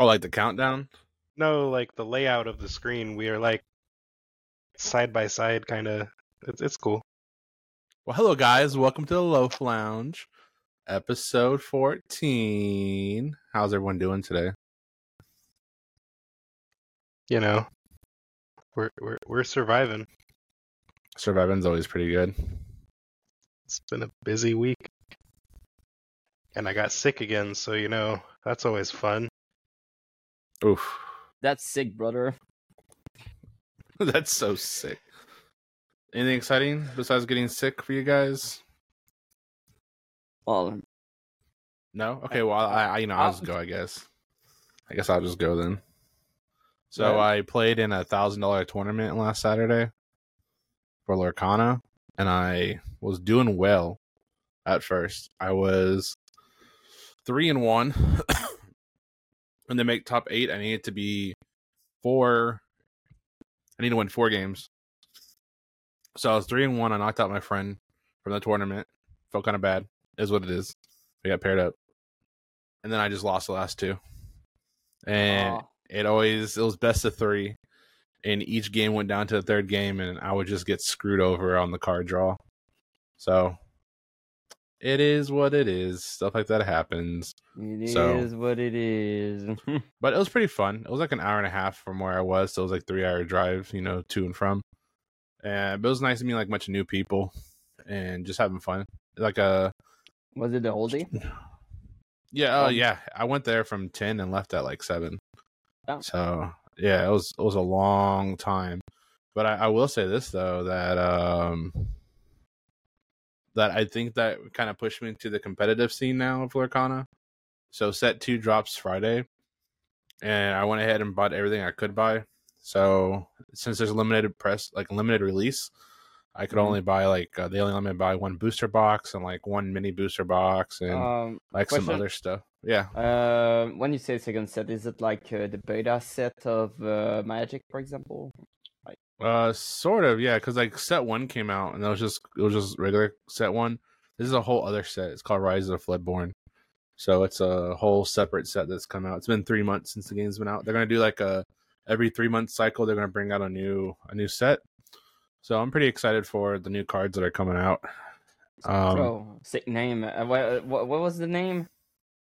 Oh, like the countdown? No, like the layout of the screen. We are like side by side, kind of. It's it's cool. Well, hello guys. Welcome to the Loaf Lounge, episode 14. How's everyone doing today? You know, we're we're we're surviving. Surviving's always pretty good. It's been a busy week, and I got sick again. So you know that's always fun. Oof. That's sick, brother. That's so sick. Anything exciting besides getting sick for you guys? Well, No. Okay. Well, I, I you know I'll just go. I guess. I guess I'll just go then. So Yeah. I played in a thousand dollar tournament last Saturday for Lorcana, and I was doing well at first. I was three and one, and they make top eight, I needed to be four. I need to win four games. So I was three and one. I knocked out my friend from the tournament. Felt kind of bad. Is what it is. We got paired up, and then I just lost the last two. And aw, it always it was best of three, and each game went down to the third game, and I would just get screwed over on the card draw. So it is what it is. Stuff like that happens. it is so- what it is. But it was pretty fun. It was like an hour and a half from where I was, so it was like three hour drive, you know, to and from. And but it was nice to meet like a bunch of new people and just having fun. Like a Was it the whole day? yeah, oh Um, yeah. I went there from ten and left at like seven. Oh. So yeah, it was it was a long time. But I, I will say this though that um that I think that kind of pushed me into the competitive scene now of Lorcana. So set two drops Friday, and I went ahead and bought everything I could buy. So since there's a limited press, like limited release, I could Mhm. only buy like uh, they only let me buy one booster box and like one mini booster box and Um, like some other stuff. Yeah, uh, when you say second set, is it like uh, the beta set of uh, Magic, for example? Uh, sort of. Yeah, because like set one came out and that was just it was just regular set one. This is a whole other set. It's called Rise of the Floodborn. So it's a whole separate set that's come out. It's been three months since the game's been out. They're gonna do like a every three month cycle. They're gonna bring out a new a new set. So I'm pretty excited for the new cards that are coming out. Um, Bro, sick name. Uh, what, what, what was the name?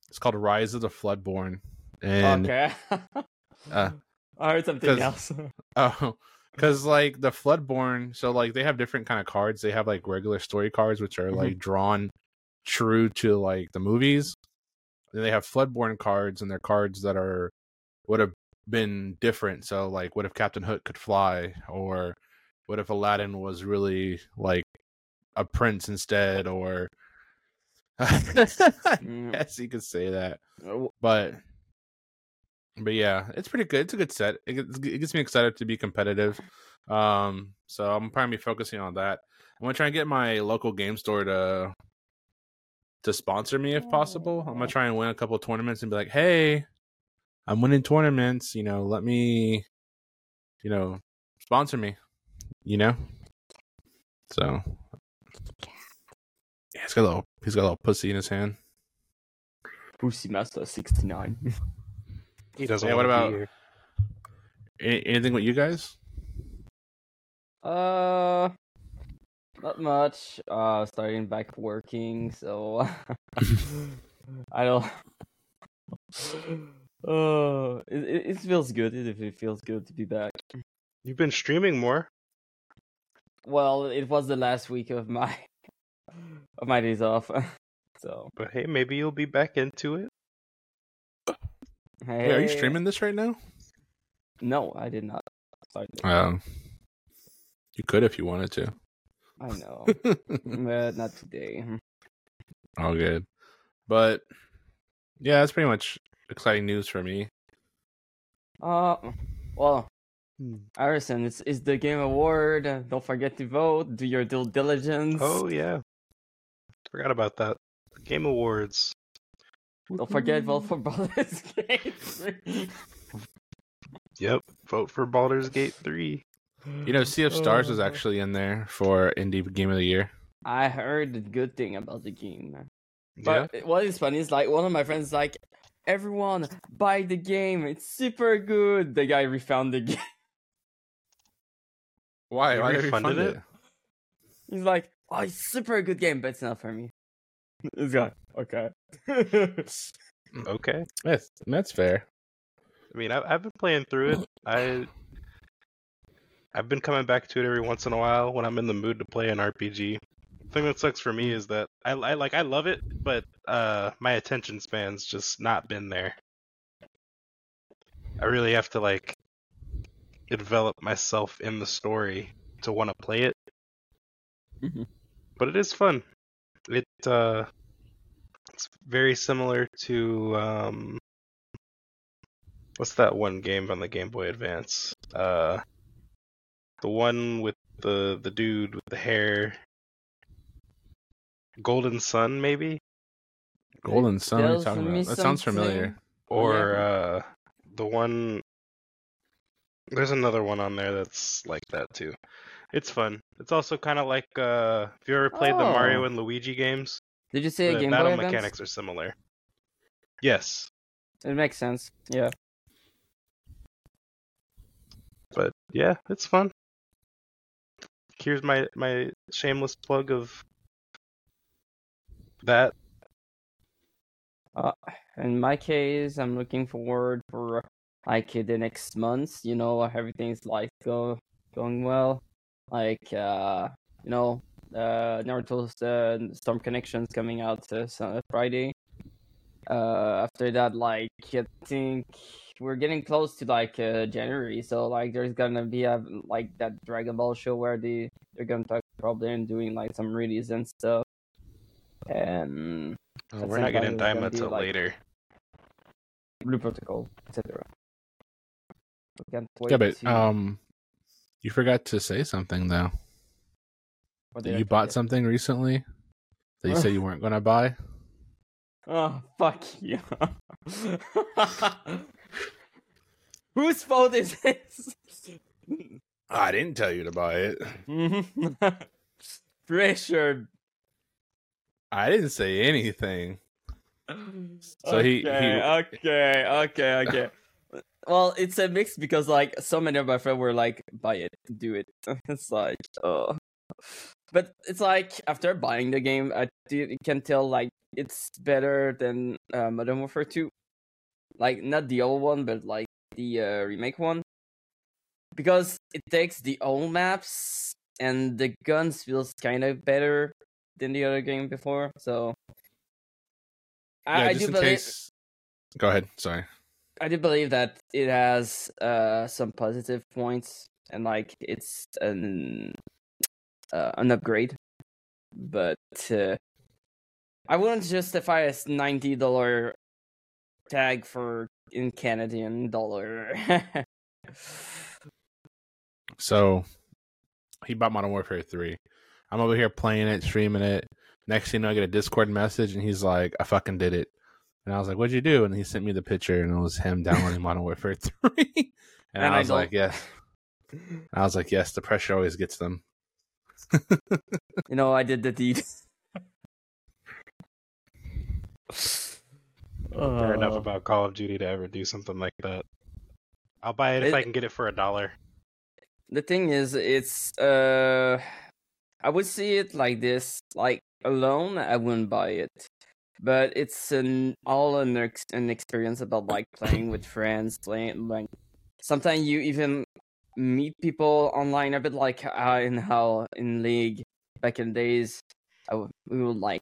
It's called Rise of the Floodborn. And okay. uh, I heard something else. Oh, because like the Floodborn, so like they have different kind of cards. They have like regular story cards, which are Mhm. like drawn true to like the movies. Then they have Floodborn cards, and they're cards that are would have been different. So like, what if Captain Hook could fly, or what if Aladdin was really like a prince instead, or Mm. yes, you could say that Uh, but but yeah it's pretty good it's a good set it gets, it gets me excited to be competitive um so i'm probably focusing on that. I'm gonna try and get my local game store to to sponsor me if possible. I'm gonna try and win a couple tournaments and be like hey i'm winning tournaments you know let me you know sponsor me you know? So yeah he's got a little he's got a little pussy in his hand. Pussy Master 69. He doesn't. Yeah, what wanna be about- here. Any, anything with you guys Uh, not much. Uh, starting back working, so I don't. Oh, it, it it feels good. It, it feels good to be back. You've been streaming more. Well, it was the last week of my of my days off, so But hey, maybe you'll be back into it. Hey, Wait, are you streaming this right now No, I did not. Start it. Um, you could if you wanted to. I know, but not today. All good, but yeah, that's pretty much exciting news for me. Uh, well, Hmm. Harrison, it's it's the game award. Uh, Don't forget to vote. Do your due diligence. Oh yeah, forgot about that. Game Awards. Don't forget vote for Baldur's Gate. 3. Yep. Vote for Baldur's Gate 3. You know, Sea of Stars was Uh, actually in there for Indie Game of the Year. I heard a good thing about the game. Yeah. But what is funny is like one of my friends is like, everyone buy the game. It's super good. The guy refound the game. Why? You Why he refunded it? it? He's like, oh, it's super good game, but it's not for me. This guy, okay. Okay. That's that's fair. I mean, I've, I've been playing through it. I I've been coming back to it every once in a while when I'm in the mood to play an RPG. The thing that sucks for me is that I, I like I love it, but uh, my attention span's just not been there. I really have to like develop myself in the story to want to play it. Mhm. But it is fun. It uh, it's very similar to um, what's that one game on the Game Boy Advance? Uh, the one with the the dude with the hair. Golden Sun, maybe, Golden Sun. What are you talking me about? That sounds familiar. or uh, the one. There's another one on there that's like that too. It's fun. It's also kind of like uh, if you ever played the Mario Oh. and Luigi games, Did you say a the Game battle Boy Advance? mechanics are similar. Yes, It makes sense. Yeah. but yeah, it's fun. Here's my my shameless plug of that. Uh, in my case, I'm looking forward for like the next months. You know, everything's like go going well. Like uh, you know, uh, Naruto's uh, Storm Connections coming out uh, Friday. Uh, after that, like I think we're getting close to like uh, January, so like there's gonna be a like that Dragon Ball show where they they're gonna talk probably and doing like some release and stuff. And Oh, we're not getting point, it's gonna Daima be till like- later. Blue Protocol, etc. We can't wait Yeah, but to- um, you forgot to say something though. what That did I you bought forget? something recently that you said you weren't gonna buy. Oh fuck you! Whose fault is this? I didn't tell you to buy it. Pressure. I didn't say anything. So okay, he- he- okay, okay, okay. well, it's a mix because like so many of my friends were like, "Buy it, do it." It's like, oh, but it's like after buying the game, I can tell like it's better than uh, Modern Warfare Two, like not the old one, but like the uh, remake one, because it takes the old maps and the guns feels kind of better than the other game before. So I, yeah, I just do believe case. Go ahead. Sorry. I do believe that it has uh some positive points and like it's an uh, an upgrade, but uh, I wouldn't justify a ninety dollar tag for in Canadian dollar. So he bought Modern Warfare 3. I'm over here playing it, streaming it. Next thing you know, I get a Discord message and he's like, I fucking did it. And I was like, What'd you do? And he sent me the picture and it was him downloading Modern Warfare 3. and, And I I was don't- like, Yes. I was like, Yes, the pressure always gets them. You know, I did the deed. Fair enough Uh, about Call of Duty to ever do something like that. I'll buy it if It- I can get it for a dollar. the thing is it's uh i would see it like this like alone i wouldn't buy it but it's an all an, ex- an experience about like playing with friends playing like sometimes you even meet people online a bit like uh, in how in league back in days we would like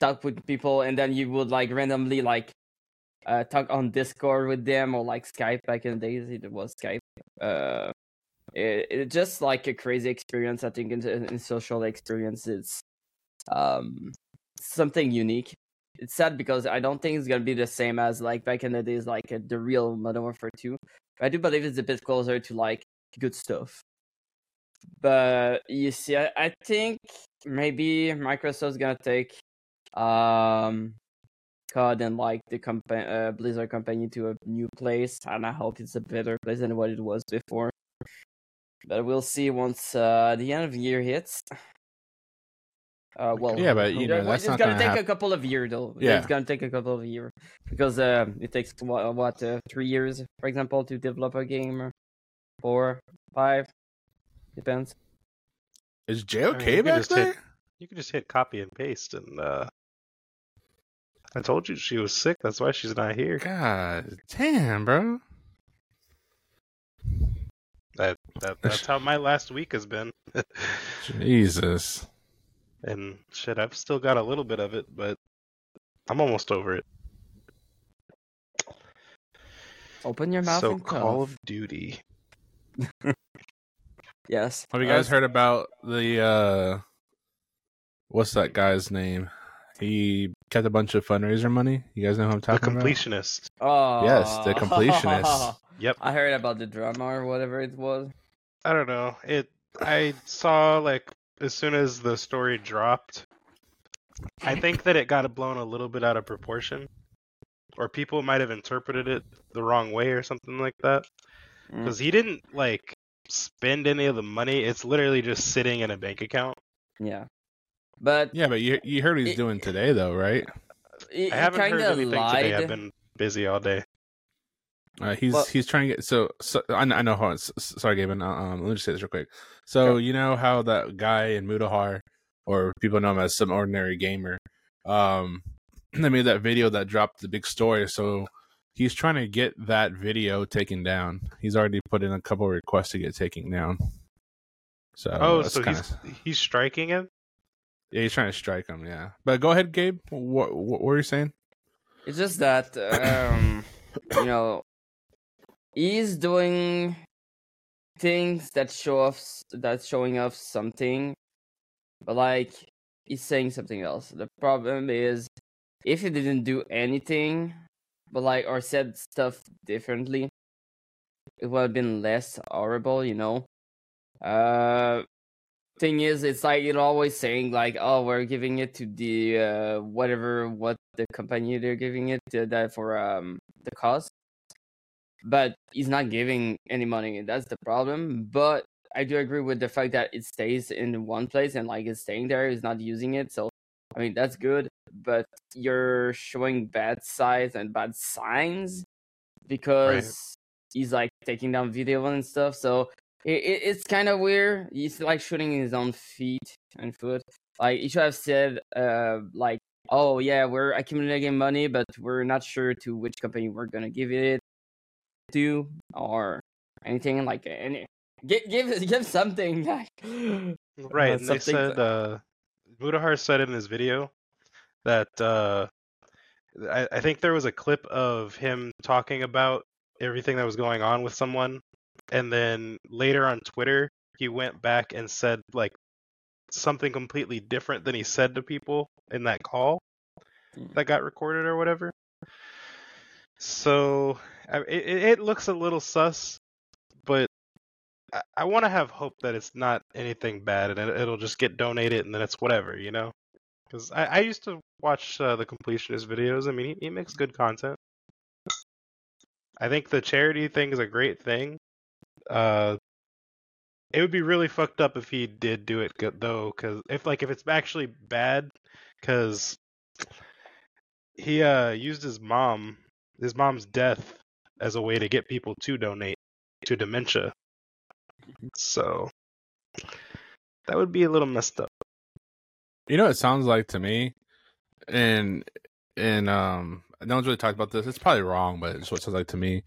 talk with people and then you would like randomly like uh talk on discord with them or like skype back in the days it was skype uh it, it's just like a crazy experience i think in, in social experience it's um something unique. It's sad because i don't think it's gonna be the same as like back in the days like uh, the real modern warfare 2 i do believe it's a bit closer to like good stuff but you see i, I think maybe microsoft's gonna take um COD and like the company uh, blizzard company to a new place and i hope it's a better place than what it was before but we'll see once uh, the end of the year hits. Uh, well, Yeah, but, you know, that's it's not gonna gonna take hap- a couple of years though. Yeah. it's gonna take a couple of years because uh, it takes what, what uh, three years, for example, to develop a game, four, five, depends. Is I JOK mean, you can back just hit- there? You can just hit copy and paste, and uh, I told you she was sick. That's why she's not here. God damn, bro. That, that that's how my last week has been. Jesus. And shit, I've still got a little bit of it, but I'm almost over it. Open your mouth so and Call cough. of Duty. Yes. Have you Uh, guys heard about the uh what's that guy's name? He kept a bunch of fundraiser money. You guys know who I'm The talking about? completionist. Oh, Yes, the completionist. Yep. I heard about the drama or whatever it was. I don't know. It. I saw like as soon as the story dropped. I think that it got blown a little bit out of proportion, or people might have interpreted it the wrong way or something like that. Mm. Because he didn't like spend any of the money. It's literally just sitting in a bank account. Yeah, but Yeah, but you you heard what he's It- doing today though, right? he, I haven't heard anything lied. today. I've been busy all day. Uh, he's Well- he's trying to get so, so I, know- I know how it's, sorry Gaben uh, um let me just say this real quick. So you know how that guy in Mutahar or people know him as some ordinary gamer um they made that video that dropped the big story so he's trying to get that video taken down. He's already put in a couple requests to get taken down. So oh, that's so kinda, he's he's striking him. yeah he's trying to strike him yeah. But go ahead Gabe. What what, what were you saying? It's just that um, you know he's doing things that show off that's showing off something, but like he's saying something else. The problem is if he didn't do anything, but like or said stuff differently, it would have been less horrible, you know. Uh, thing is, it's like you're always saying like, oh, we're giving it to the uh whatever what the company they're giving it to that for um the cause, but he's not giving any money. That's the problem. But I do agree with the fact that it stays in one place and like it's staying there. He's not using it, so I mean that's good. But you're showing bad sides and bad signs because he's like taking down video and stuff. So it, it, it's kind of weird. He's like shooting his own feet and foot. Like he should have said, uh, like, "Oh yeah, we're accumulating money, but we're not sure to which company we're gonna give it to or anything like any." Give give give something like Right, uh, and they something said uh, Mutahar said in his video that uh, I, I think there was a clip of him talking about everything that was going on with someone, and then later on Twitter he went back and said like something completely different than he said to people in that call Mm. that got recorded or whatever. So I- it, it looks a little sus, but I, I want to have hope that it's not anything bad and it, it'll just get donated and then it's whatever, you know? Because I, I used to watch uh, the completionist videos. I mean, he, he makes good content. I think the charity thing is a great thing. Uh, it would be really fucked up if he did do it though, because if like if it's actually bad, because he uh used his mom, his mom's death as a way to get people to donate to dementia. So that would be a little messed up. You know, it sounds like to me, and and um, no one's really talked about this. It's probably wrong, but it's what it sounds like to me.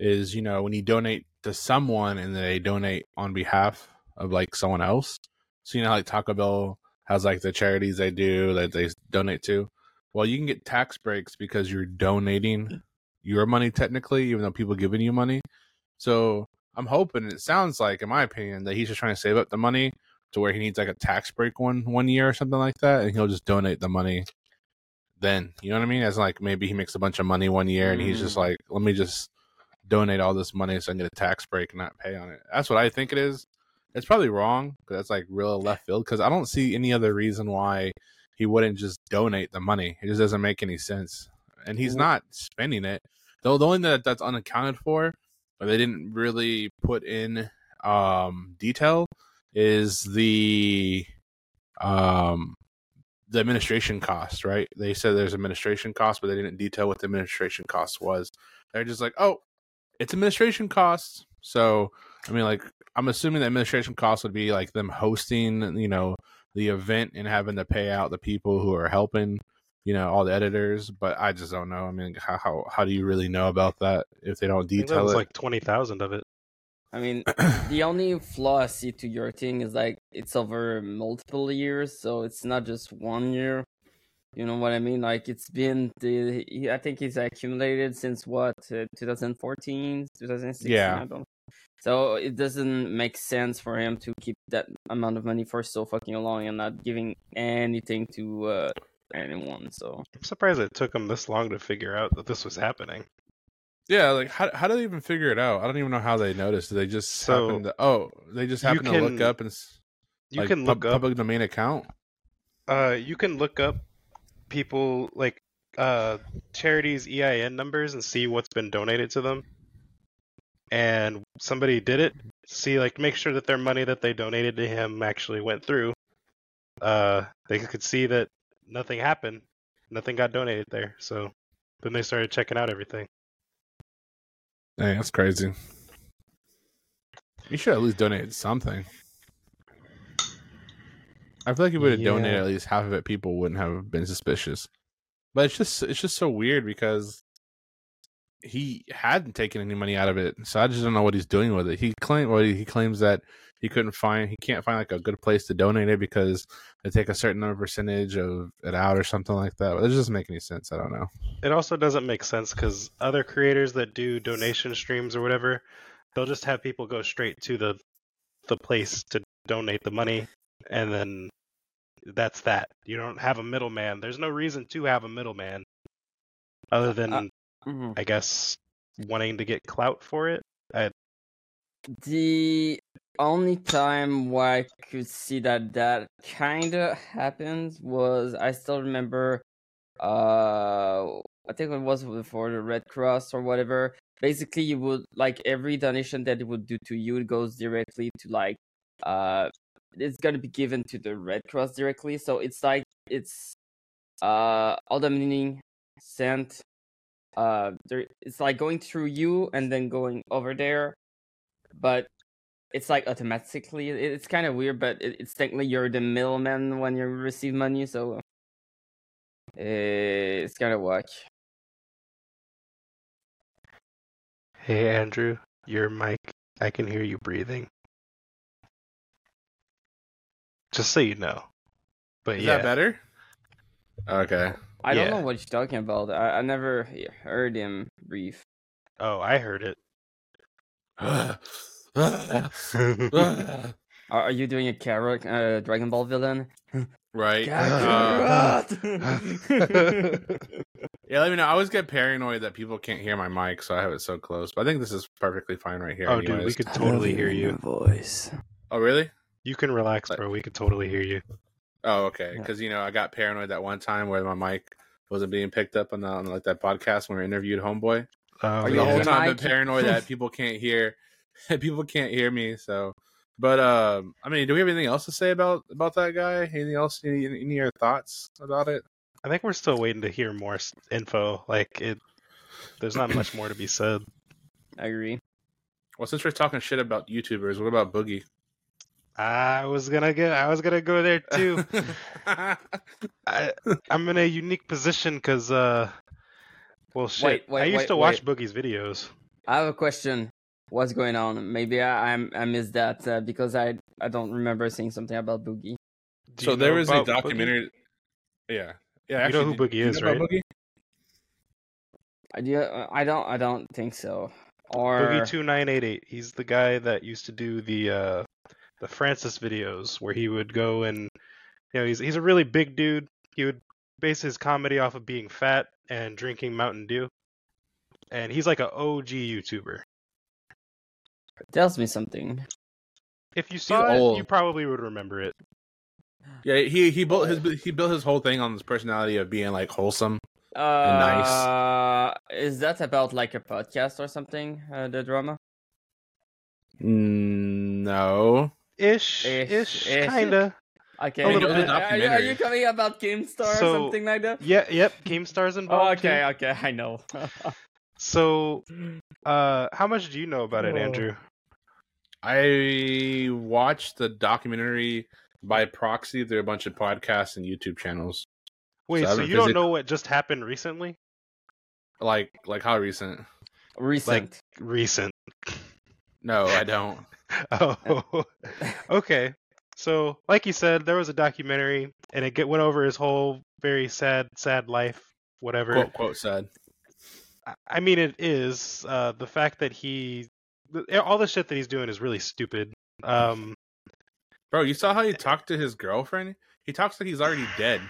Is you know when you donate to someone and they donate on behalf of like someone else. So you know, like Taco Bell has like the charities they do that they donate to. Well, you can get tax breaks because you're donating your money technically, even though people giving you money. So I'm hoping it sounds like, in my opinion, that he's just trying to save up the money to where he needs like a tax break one one year or something like that, and he'll just donate the money. Then you know what I mean? As like maybe he makes a bunch of money one year, and he's just Mm. like, let me just donate all this money so I can get a tax break and not pay on it. That's what I think it is. It's probably wrong because that's like real left field. Because I don't see any other reason why he wouldn't just donate the money. It just doesn't make any sense, and he's not spending it. Though the only that that's unaccounted for, or they didn't really put in um detail, is the um the administration cost, right? They said there's administration cost, but they didn't detail what the administration cost was. They're just like, oh, it's administration costs. So, I mean, like, I'm assuming the administration costs would be like them hosting, you know, the event and having to pay out the people who are helping, you know, all the editors. But I just don't know. I mean, how how, how do you really know about that if they don't I think that detail was it? like twenty thousand of it. I mean, the only flaw I see to your thing is like it's over multiple years, so it's not just one year. You know what I mean? Like it's been the I think it's accumulated since what uh, 2014, 2016. Yeah. I don't. So it doesn't make sense for him to keep that amount of money for so fucking long and not giving anything to uh, anyone. So I'm surprised it took them this long to figure out that this was happening. Yeah, like how how do they even figure it out? I don't even know how they noticed. Did they just So, happen to oh, they just you happen to look up and You like, can pub- look up. public domain account. Uh, you can look up people like uh charities EIN numbers and see what's been donated to them. And somebody did it. See, like, make sure that their money that they donated to him actually went through. Uh, they could see that nothing happened. Nothing got donated there. So then they started checking out everything. Dang, that's crazy. You should at least donate something. I feel like if you would have donated at least half of it, people wouldn't have been suspicious. But it's just it's just so weird because he hadn't taken any money out of it, so I just don't know what he's doing with it. He claim well, he claims that he couldn't find he can't find like a good place to donate it because they take a certain number percentage of it out or something like that. But it doesn't make any sense. I don't know. It also doesn't make sense because other creators that do donation streams or whatever, they'll just have people go straight to the the place to donate the money, and then that's that. You don't have a middleman. There's no reason to have a middleman, other than Uh, mhm. I guess wanting to get clout for it. The only time where I could see that that kind of happened was I still remember, uh, I think it was for the Red Cross or whatever. Basically, you would like every donation that it would do to you, goes directly to like, uh, it's gonna be given to the Red Cross directly. So it's like it's, uh, all the money sent, uh, there, it's like going through you and then going over there but it's like automatically it's kind of weird but it's technically you're the middleman when you receive money so uh, it's kind of whack Hey Andrew, your mic. I can hear you breathing. Just so you know. But Is yeah, that better? Okay. i don't know what you're talking about i, I never heard him breathe oh, I heard it. are, are you doing a Carrot uh, dragon ball villain right. Uh, yeah, let me know. I always get paranoid that people can't hear my mic, so I have it so close. But I think this is perfectly fine right here. oh, dude, we anyways. could totally hear you. voice Oh, really? You can relax, bro. We could totally hear you. Oh, okay. Yeah. Because you know, I got paranoid that one time where my mic wasn't being picked up on, the, on like that podcast when we interviewed Homeboy. Oh, Are the you whole time, I've Mic? been paranoid that people can't hear. people can't hear me. So, but um, I mean, do we have anything else to say about about that guy? Anything else? Any any of your thoughts about it? I think we're still waiting to hear more info. Like it, there's not much more to be said. i agree Well, since we're talking shit about YouTubers, what about Boogie? I was gonna get. I was gonna go there too. I, I'm in a unique position because, uh, well, shit. Wait, wait, I used wait, to watch Boogie's videos. I have a question. What's going on? Maybe I I'm, I missed that uh, because I I don't remember seeing something about Boogie. Do so you there was a about Boogie? documentary. Yeah, yeah. You know who Boogie do you is, know right? Boogie? I do. I don't. I don't think so. Or Boogie two nine eight eight. He's the guy that used to do the uh, the Francis videos where he would go and you know he's he's a really big dude. He would base his comedy off of being fat and drinking Mountain Dew. And he's like a OG YouTuber. tells me something. If you saw it, old. you probably would remember it. Yeah, he he built his he built his whole thing on this personality of being like wholesome. Uh, nice. Is that about like a podcast or something? Uh, the drama. Mm, No, Ish, Ish, ish, ish. kinda. Okay. A little bit. Are, you- are you coming about Keemstar So- or something like that? Yeah, yep. Keemstar's Oh, involved. okay, too. okay, I know. So, uh, how much do you know about it, Oh. Andrew? I watched the documentary by proxy through a bunch of podcasts and YouTube channels. Wait, So so, haven't you don't know what just happened recently? Like like how recent? Recent. Recent. No, I don't. Oh, okay. So, like you said, there was a documentary, and it get, went over his whole very sad, sad life. Whatever. quote quote said. I- mean, it is uh, the fact that he, all the shit that he's doing is really stupid. Um, Bro, you saw how he talked to his girlfriend? He talks like he's already dead.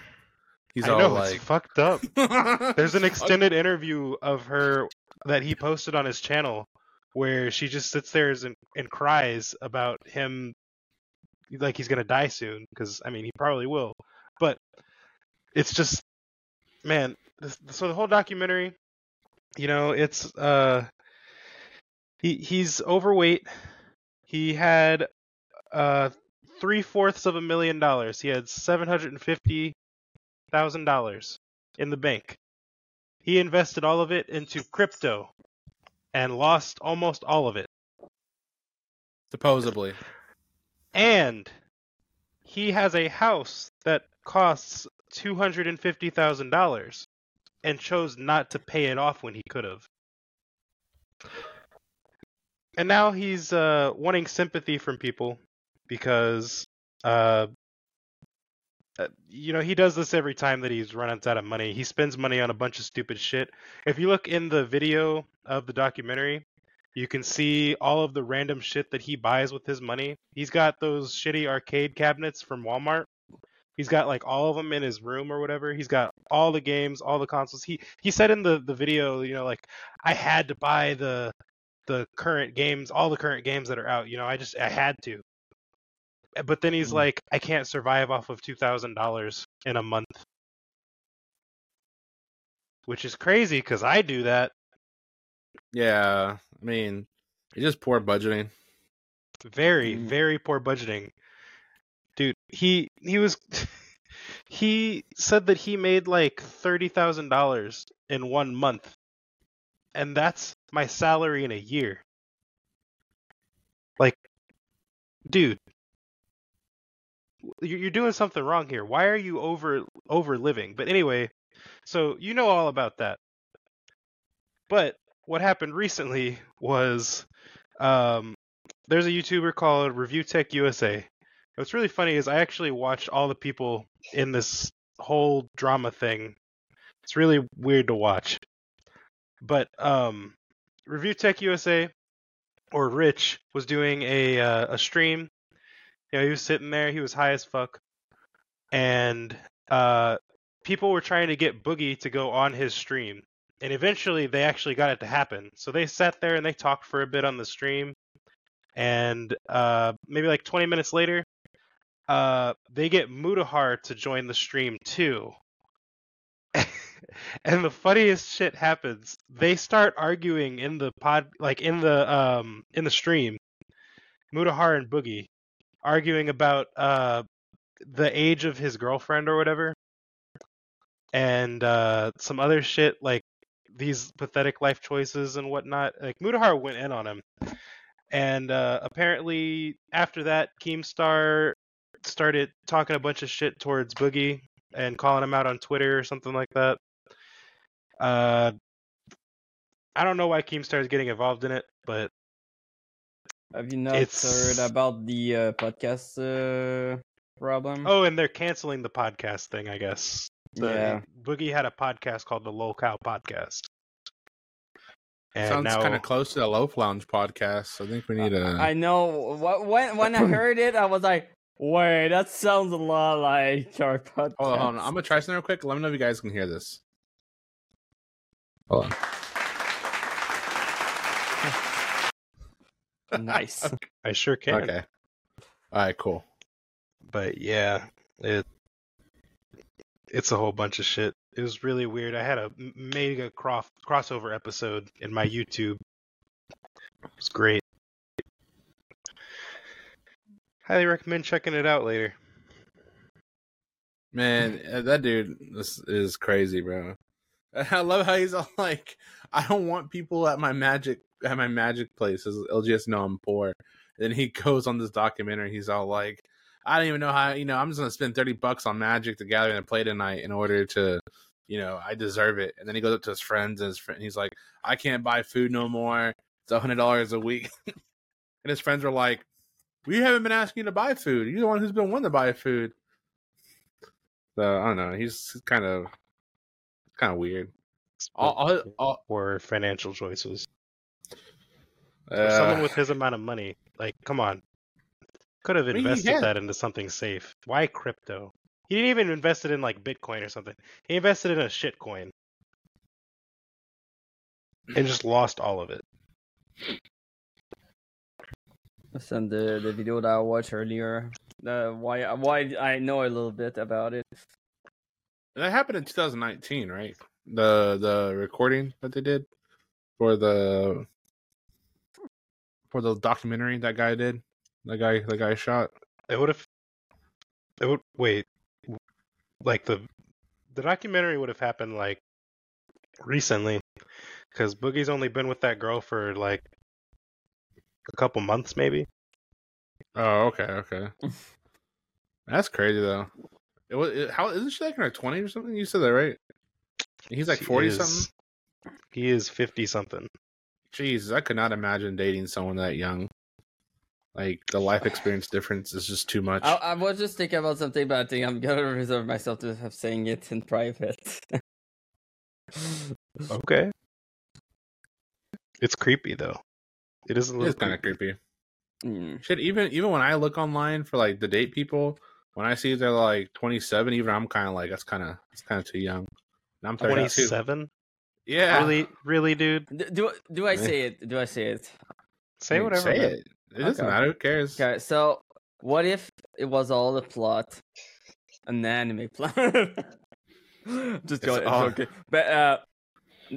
He's I all know like fucked up. There's an extended interview of her that he posted on his channel where she just sits there and, and cries about him like he's gonna die soon because I mean he probably will, but it's just man. This, so the whole documentary, you know, it's uh he he's overweight. He had uh three fourths of a million dollars. He had seven hundred and fifty thousand dollars in the bank. He invested all of it into crypto and lost almost all of it. supposedly. And he has a house that costs two hundred and fifty thousand dollars and chose not to pay it off when he could have. And now he's uh, wanting sympathy from people because, uh, uh, you know, he does this every time that he's run out of money. He spends money on a bunch of stupid shit. If you look in the video of the documentary, you can see all of the random shit that he buys with his money. He's got those shitty arcade cabinets from Walmart. He's got like all of them in his room or whatever. He's got all the games, all the consoles. He he said in the the video, you know, like I had to buy the the current games, all the current games that are out. You know, I just I had to. But then he's Mm. like, I can't survive off of two thousand dollars in a month, which is crazy because I do that. Yeah, I mean, it's just poor budgeting. Very, Mm. very poor budgeting. Dude, he he was he said that he made like thirty thousand dollars in one month. And that's my salary in a year. Like dude, you're you're doing something wrong here. Why are you over over living? But anyway, so you know all about that. But what happened recently was um there's a YouTuber called Review Tech USA. What's really funny is I actually watched all the people in this whole drama thing. It's really weird to watch. But um, Review Tech USA or Rich was doing a uh, a stream. You know, he was sitting there. He was high as fuck, and uh, people were trying to get Boogie to go on his stream. And eventually, they actually got it to happen. So they sat there and they talked for a bit on the stream and uh, maybe like 20 minutes later, uh, they get Mutahar to join the stream too. and the funniest shit happens. They start arguing in the pod, like in the um in the stream. Mutahar and Boogie arguing about uh the age of his girlfriend or whatever, and uh some other shit like these pathetic life choices and whatnot. Like Mutahar went in on him and uh, apparently after that keemstar started talking a bunch of shit towards boogie and calling him out on twitter or something like that uh, i don't know why keemstar is getting involved in it but Have you not It's- heard about the uh, podcast uh, problem? oh and they're canceling the podcast thing i guess The- yeah. boogie had a podcast called the low cow podcast and Sounds now kind of close to the Loaf Lounge podcast. I think we need a. I know. When when I heard it, I was like, "Wait, that sounds a lot like our podcast." Hold on, hold on. I'm gonna try something real quick. Let me know if you guys can hear this. Hold on. nice. i sure can Okay. All right. Cool. but yeah, it it's a whole bunch of shit. It was really weird. I had a mega cross crossover episode in my YouTube. It was great. Highly recommend checking it out later. Man, uh, that dude this is crazy, bro. I love how he's all like, I don't want people at my magic at my magic places. They'll know I'm poor. And then he goes on this documentary. He's all like, I don't even know how. You know, I'm just gonna spend thirty bucks on Magic the Gathering and play tonight in order to, you know, I deserve it. And then he goes up to his friends and his friend. He's like, I can't buy food no more. It's a hundred dollars a week. and his friends are like, We haven't been asking you to buy food. You're the one who's been wanting to buy food. So I don't know. He's kind of kind of weird. All, all, all, or financial choices. Uh, someone with his amount of money, like, come on, could have mean, he invested that into something safe. Why crypto? He didn't even invest it in like Bitcoin or something. He invested in a shit coin and just lost all of it. Send the the video that I watched earlier. Uh, why why I know a little bit about it. that happened in 2019, right? The the recording that they did for the for the documentary that guy did. The guy the guy shot. It would have. It would wait. Like the the documentary would have happened like recently, because Boogie's only been with that girl for like a couple months, maybe. Oh, okay, okay. That's crazy though. It was it, how isn't she like in her 20s or something? You said that right? He's like 40 something. He is fifty something. Jesus, I could not imagine dating someone that young. Like the life experience difference is just too much. I, I was just thinking about something, but I think I'm gonna reserve myself to have saying it in private. Okay. It's creepy though. It is a little It's kind of creepy. creepy. Mm. Shit, even even when I look online for like the date people, when I see they're like 27, even I'm kind of like that's kind of it's kind of too young. And I'm 32. Twenty-seven. Yeah, Really, really, dude. Do, do do I Yeah. say it? Do I say it? Say I mean, whatever. Say man. it. It doesn't Okay. matter. Who cares? Okay, so what if it was all a plot, an anime plot? Just It's joking, all- joking. But uh,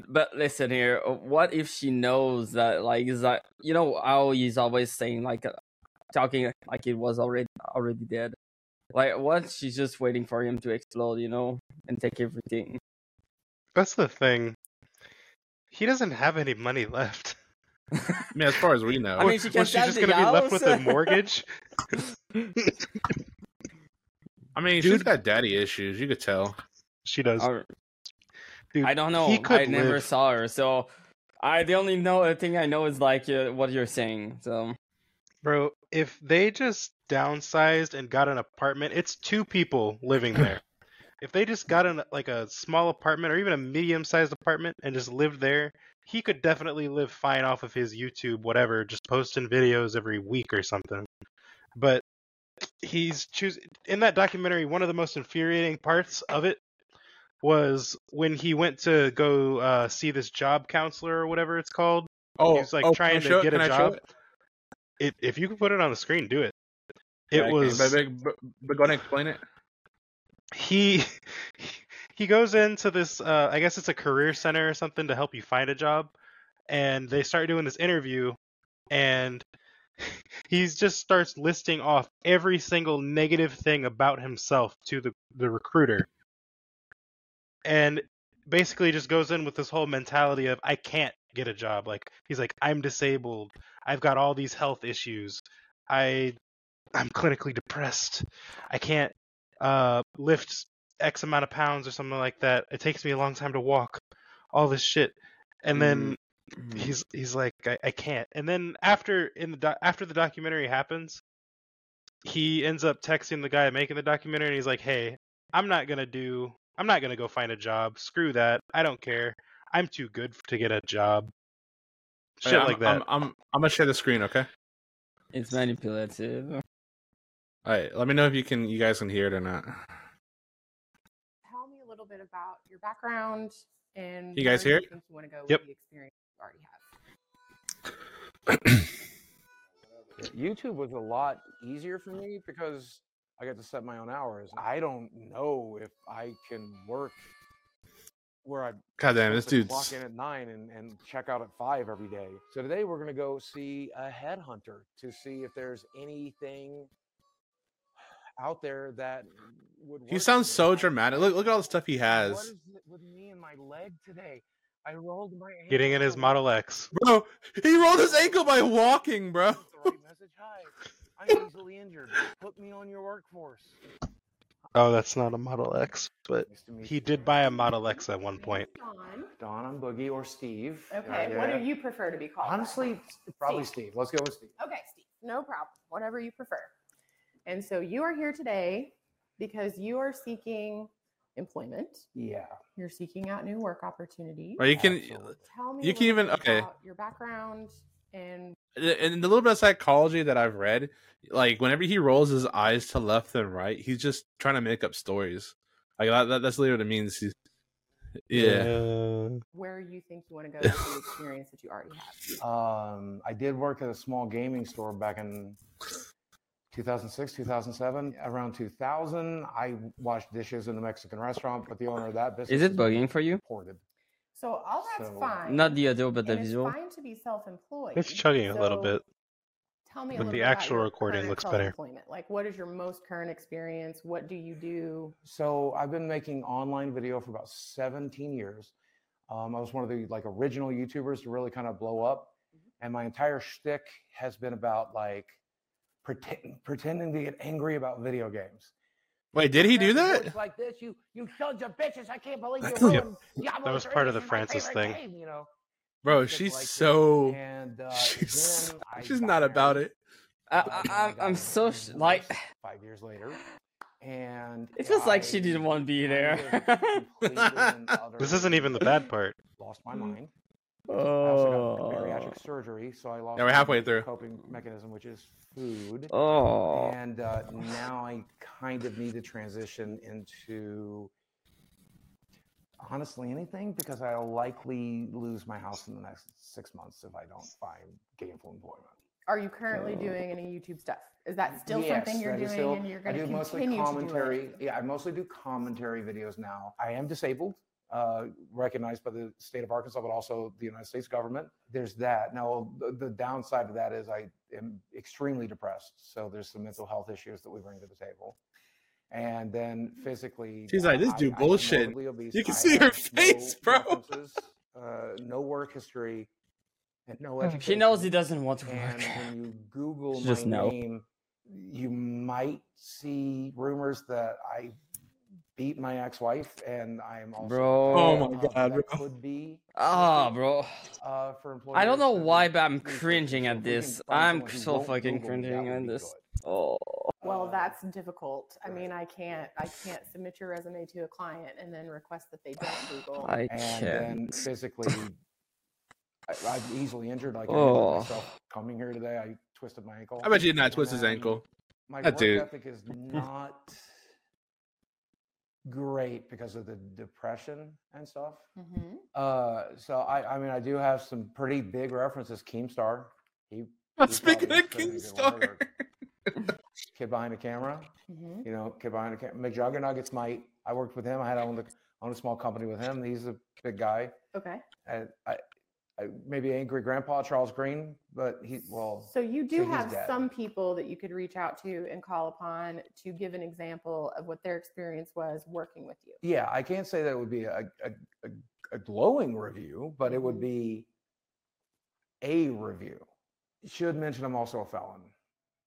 but listen here. uh, What if she knows that like is that you know how he's always saying like uh, talking like it was already already dead. Like what? She's just waiting for him to explode, you know, and take everything. That's the thing. He doesn't have any money left. I mean, as far as we know, I mean, she Was she just gonna be left with a mortgage? I mean, she's Dude. got daddy issues. You could tell. She does. Or- Dude, I don't know. He could I never live. saw her, so I the only know thing I know is like uh, what you're saying. So Bro, if they just downsized and got an apartment, it's two people living there. if they just got an like a small apartment or even a medium-sized apartment and just lived there, he could definitely live fine off of his YouTube whatever, just posting videos every week or something. But he's choosing in that documentary one of the most infuriating parts of it was when he went to go uh, see this job counselor or whatever it's called. Oh, He was like oh, trying to it? get a Can job. it? It, if you could put it on the screen, do it. It Yeah, was But, but, but, but go ahead and explain it. he he goes into this uh, I guess it's a career center or something to help you find a job, and they start doing this interview, and he just starts listing off every single negative thing about himself to the the recruiter, and basically just goes in with this whole mentality of I can't get a job. Like he's like I'm disabled. I've got all these health issues. I I'm clinically depressed. I can't uh lift X amount of pounds or something like that. It takes me a long time to walk. All this shit. And then mm-hmm. he's he's like I, I can't. And then after in the do- after the documentary happens, he ends up texting the guy making the documentary and he's like, "Hey, I'm not going to do I'm not going to go find a job. Screw that. I don't care. I'm too good to get a job." Oh, shit I'm, like that. I'm, I'm, I'm gonna share the screen. Okay. it's manipulative. All right. Let me know if you can. You guys can hear it or not. tell me a little bit about your background and You guys where hear you think you want to go Yep. with the experience you already have. YouTube was a lot easier for me because I get to set my own hours. I don't know if I can work where I God damn, this supposed to clock in at nine and, and check out at five every day. So today we're gonna go see a headhunter to see if there's anything out there that would. He sounds so dramatic. Look, look at all the stuff he has, is it with me and my leg today? I rolled my Getting in his Model X. bro. He rolled his ankle by walking, bro. The right message. Hi, I'm easily injured. Put me on your workforce. Oh, that's not a Model X, but Nice he you. did buy a Model X at one point. Dawn. Don, I'm Boogie or Steve. Okay, Yeah. what do you prefer to be called? by? Honestly, probably Steve. Steve. Let's go with Steve. Okay, Steve, no problem. Whatever you prefer. And so you are here today because you are seeking employment. Yeah. You're seeking out new work opportunities. Or you can, Absolutely. Tell me. you can even- okay. about Your background and in the little bit of psychology that I've read, like whenever he rolls his eyes to left and right, he's just trying to make up stories. Like that, that that's literally what it means. He's, yeah. Uh, where you think you want to go with the experience that you already have. Um, I did work at a small gaming store back in 2006, 2007. Around 2000, I washed dishes in a Mexican restaurant, but the owner of that business Is it bugging for you? Ported. So all that's So- fine. Not the audio, but the and visual. It's fine to be self-employed. it's chugging a little bit. Tell me a but little the bit about actual your recording current looks better. self-employment. Like, what is your most current experience? What do you do? So I've been making online video for about 17 years. Um, I was one of the like original YouTubers to really kind of blow up, and my entire shtick has been about like pretend, pretending to get angry about video games. Wait, did he do that? Like this, you you sons of bitches! I can't believe you Yep. ruined Diablo That was part of the Francis thing. game," you know. Bro, she's like that. so And uh, she's, then I she's not about it. I, I, I'm, I'm so sh- like. five years later, and It feels like she didn't want to be there. of completely and This isn't even the bad part. Lost my mind. I also got oh. bariatric surgery, so I lost. Yeah, we're my halfway through. Coping mechanism, which is food, Oh. and uh, now I kind of need to transition into honestly anything because I'll likely lose my house in the next six months if I don't find gainful employment. Are you currently doing any YouTube stuff? Is that still Yes, something you're doing is still- and you're I going to do mostly continue to do commentary. it? Yeah, I mostly do commentary videos now. I am disabled, uh, recognized by the state of Arkansas, but also the United States government. There's that. Now, the, the downside of that is I am extremely depressed. So there's some mental health issues that we bring to the table. And then physically, She's like, "This dude I bullshit. morbidly. You can I see her face, no bro. Uh, no work history, and no She knows he doesn't want to And work. when you Google She my just know. you might see rumors that I beat my ex-wife, and I'm also. Bro. Oh my God, bro. Could be. Ah, listed, bro. Uh, for employees, I don't know why, but I'm cringing at if we can this. I'm so fucking Google cringing at this. good. Oh. Well, that's difficult. I mean, I can't, I can't submit your resume to a client and then request that they don't Google. I and can't. physically, I, I'm easily injured. Like I Oh. injured myself coming here today. I twisted my ankle. I bet you did not twist his ankle. My That work dude. ethic is not great because of the depression and stuff. hmm Uh, so I, I mean, I do have some pretty big references. Keemstar, he Speaking of couldn't get Keemstar, word. kid behind the camera. hmm You know, kid behind the camera. McJuggernuggets might. I worked with him. I had owned a, owned a small company with him. He's a big guy. Okay. And I, I maybe angry grandpa Charles Green, but he well. So you do so have some people that you could reach out to and call upon to give an example of what their experience was working with you. Yeah, I can't say that it would be a a, a, a glowing review, but it would Mhm. be a review. Should mention I'm also a felon.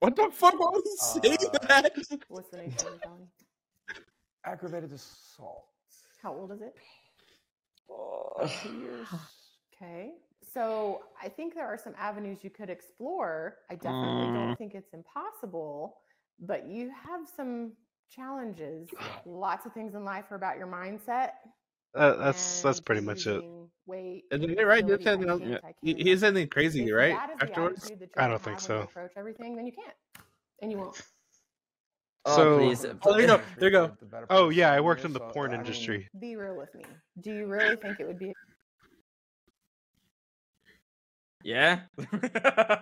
what the fuck? Why would he say Uh, that? What's the name of the felony? Aggravated assault. How old is it? Uh, two years. Okay. So I think there are some avenues you could explore. I definitely Mm. don't think it's impossible, but you have some challenges. Lots of things in life are about your mindset. Uh, that's that's pretty much it. losing Weight, And you're right. He disability, you know, can't, I he, can't. anything crazy, If right? that is Afterwards. I don't think have when you so. Approach everything, then you can't, and you won't. Oh, So- please. Oh, there you go. There you go. Oh yeah, I worked in the porn industry. Be real with me. Do you really think it would be? Yeah.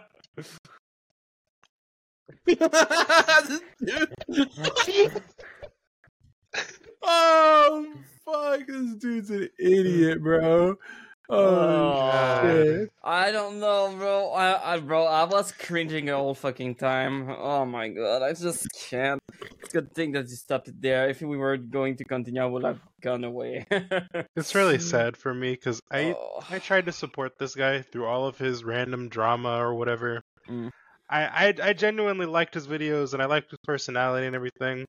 Oh fuck! This dude's an idiot, bro. Oh, shit. I don't know, bro. I, I, bro, I was cringing the whole fucking time. Oh my god, I just can't. It's a good thing that you stopped it there. If we were going to continue, I would have gone away. It's really sad for me because I Oh. I tried to support this guy through all of his random drama or whatever. Mm. I, I I genuinely liked his videos and I liked his personality and everything.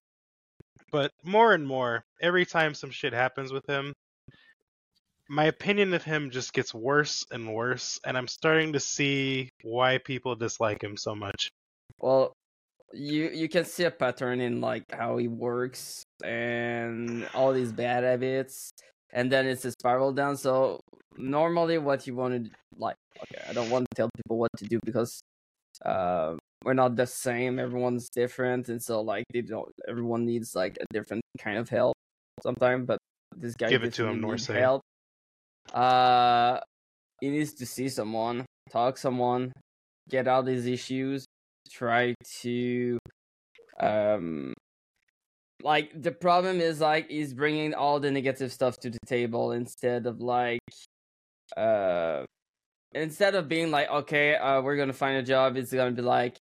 But more and more, every time some shit happens with him, my opinion of him just gets worse and worse, and I'm starting to see why people dislike him so much. Well, you you can see a pattern in like how he works and all these bad habits, and then it's a spiral down. So normally, what you want to like, okay, I don't want to tell people what to do because uh, we're not the same. Everyone's different, and so like they don't. Everyone needs like a different kind of help sometimes. But this guy Give it to him, needs help. Uh, he needs to see someone, talk someone, get out his issues, try to um like the problem is like he's bringing all the negative stuff to the table instead of like uh instead of being like okay uh we're gonna find a job it's gonna be like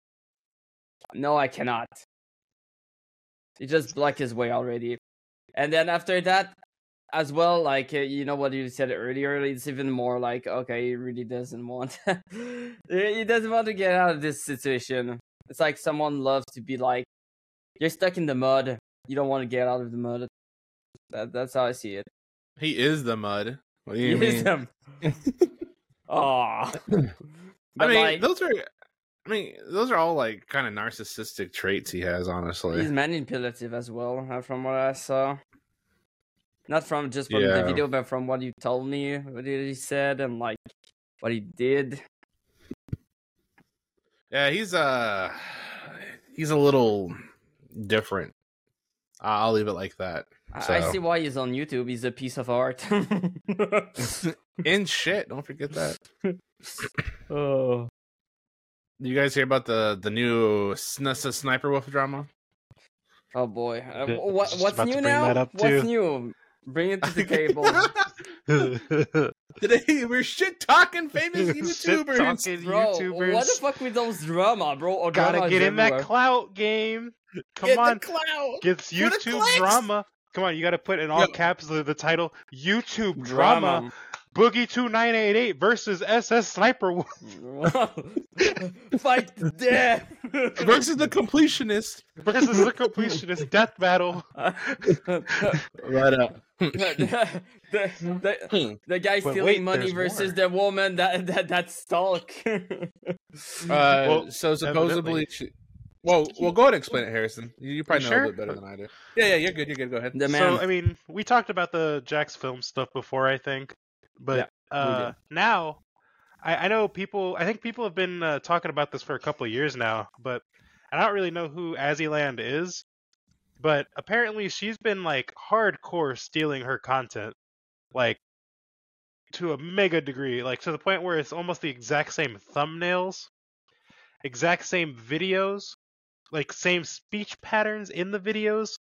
no i cannot. He just blocked his way already. And then after that as well like uh, you know what you said earlier it's even more like okay he really doesn't want he doesn't want to get out of this situation it's like someone loves to be like you're stuck in the mud you don't want to get out of the mud that, that's how i see it He is the mud. What do you Use mean? them. Aw. I mean, like, those are. I mean, those are all like kind of narcissistic traits he has. Honestly, he's manipulative as well, uh, from what I saw. Not from just from the video, but from what you told me, what he said, and like what he did. yeah, he's uh, he's a little different. I'll leave it like that. I, I see why he's on YouTube. He's a piece of art. In shit, don't forget that. oh. You guys hear about the the new sn- sniper wolf drama? Oh boy. Uh, what, what's new now? what's new? Bring it to the table. Today we're shit talking famous YouTubers. Shit-talking Bro, YouTubers. what the fuck with those drama, bro? Or Gotta drama get is in that clout game. Come Get on, the clout. gets For the YouTube drama. Come on, you got to put in all Yo. caps the, the title YouTube drama. drama. Boogie two nine eight eight versus SS Sniper Wolf. Fight to death Versus the completionist. versus the completionist death battle. Right up. the, the, the, the guy But stealing wait, money versus more. the woman that that that stalk. Uh, Well, so supposedly, she, well, well, go ahead and explain it, Harrison. You, you probably You know sure? a bit better than I do. Yeah, yeah, you're good. You're good. Go ahead. the man. So I mean, we talked about the Jacksfilms stuff before, I think, but uh, now I, I know people. I think people have been uh, talking about this for a couple of years now, but I don't really know who Azzyland is. But apparently, she's been like hardcore stealing her content, like to a mega degree, like to the point where it's almost the exact same thumbnails, exact same videos, like same speech patterns in the videos.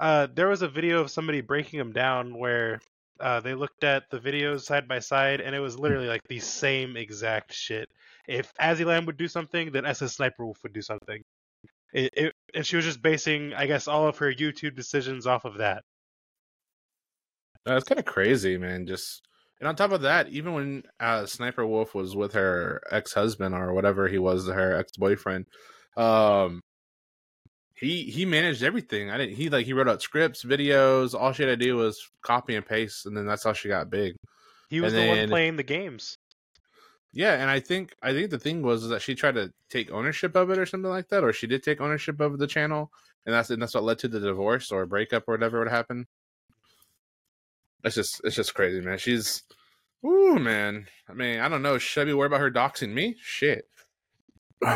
Uh, there was a video of somebody breaking them down where uh, they looked at the videos side by side, and it was literally like the same exact shit. If Azzyland would do something, then SS Sniper Wolf would do something. It, it, and she was just basing, I guess, all of her YouTube decisions off of that. That's kind of crazy, man. Just and on top of that, even when uh, Sniper Wolf was with her ex husband or whatever he was, her ex boyfriend, um, he he managed everything. I didn't. He like he wrote out scripts, videos. All she had to do was copy and paste, and then that's how she got big. He was And the one playing the games. Yeah, and I think I think the thing was that she tried to take ownership of it or something like that, or she did take ownership of the channel, and that's and that's what led to the divorce or breakup or whatever would happen. It's just it's just crazy, man. She's, ooh, man. I mean, I don't know. Should I be worried about her doxing me? Shit.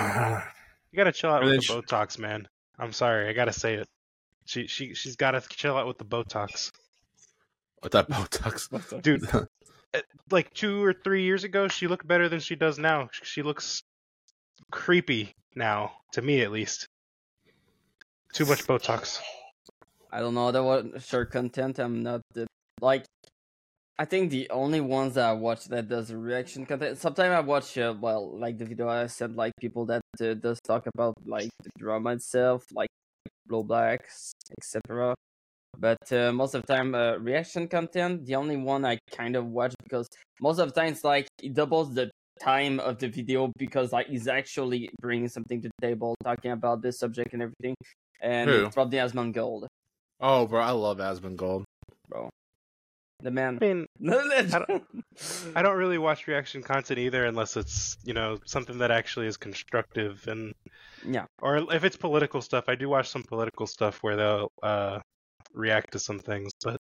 You gotta chill out And with the she- Botox, man. I'm sorry, I gotta say it. She she she's gotta chill out with the Botox. With that Botox? Dude, like two or three years ago, she looked better than she does now. She looks creepy now, to me at least. Too much Botox. I don't know. That was short content. I'm not the, like. I think the only ones that I watch that does reaction content. Sometimes I watch, uh, well, like the video I said, like people that uh, does talk about like the drama itself, like blowbacks, etc. But uh, most of the time, uh, reaction content. The only one I kind of watch because most of the time it's like it doubles the time of the video because like he's actually bringing something to the table, talking about this subject and everything. And Who? it's probably Asmongold, Oh, bro, I love Asmongold. bro. The man. I mean, No, don't- I don't really watch reaction content either unless it's, you know, something that actually is constructive and Yeah. or if it's political stuff, I do watch some political stuff where they'll uh react to some things, but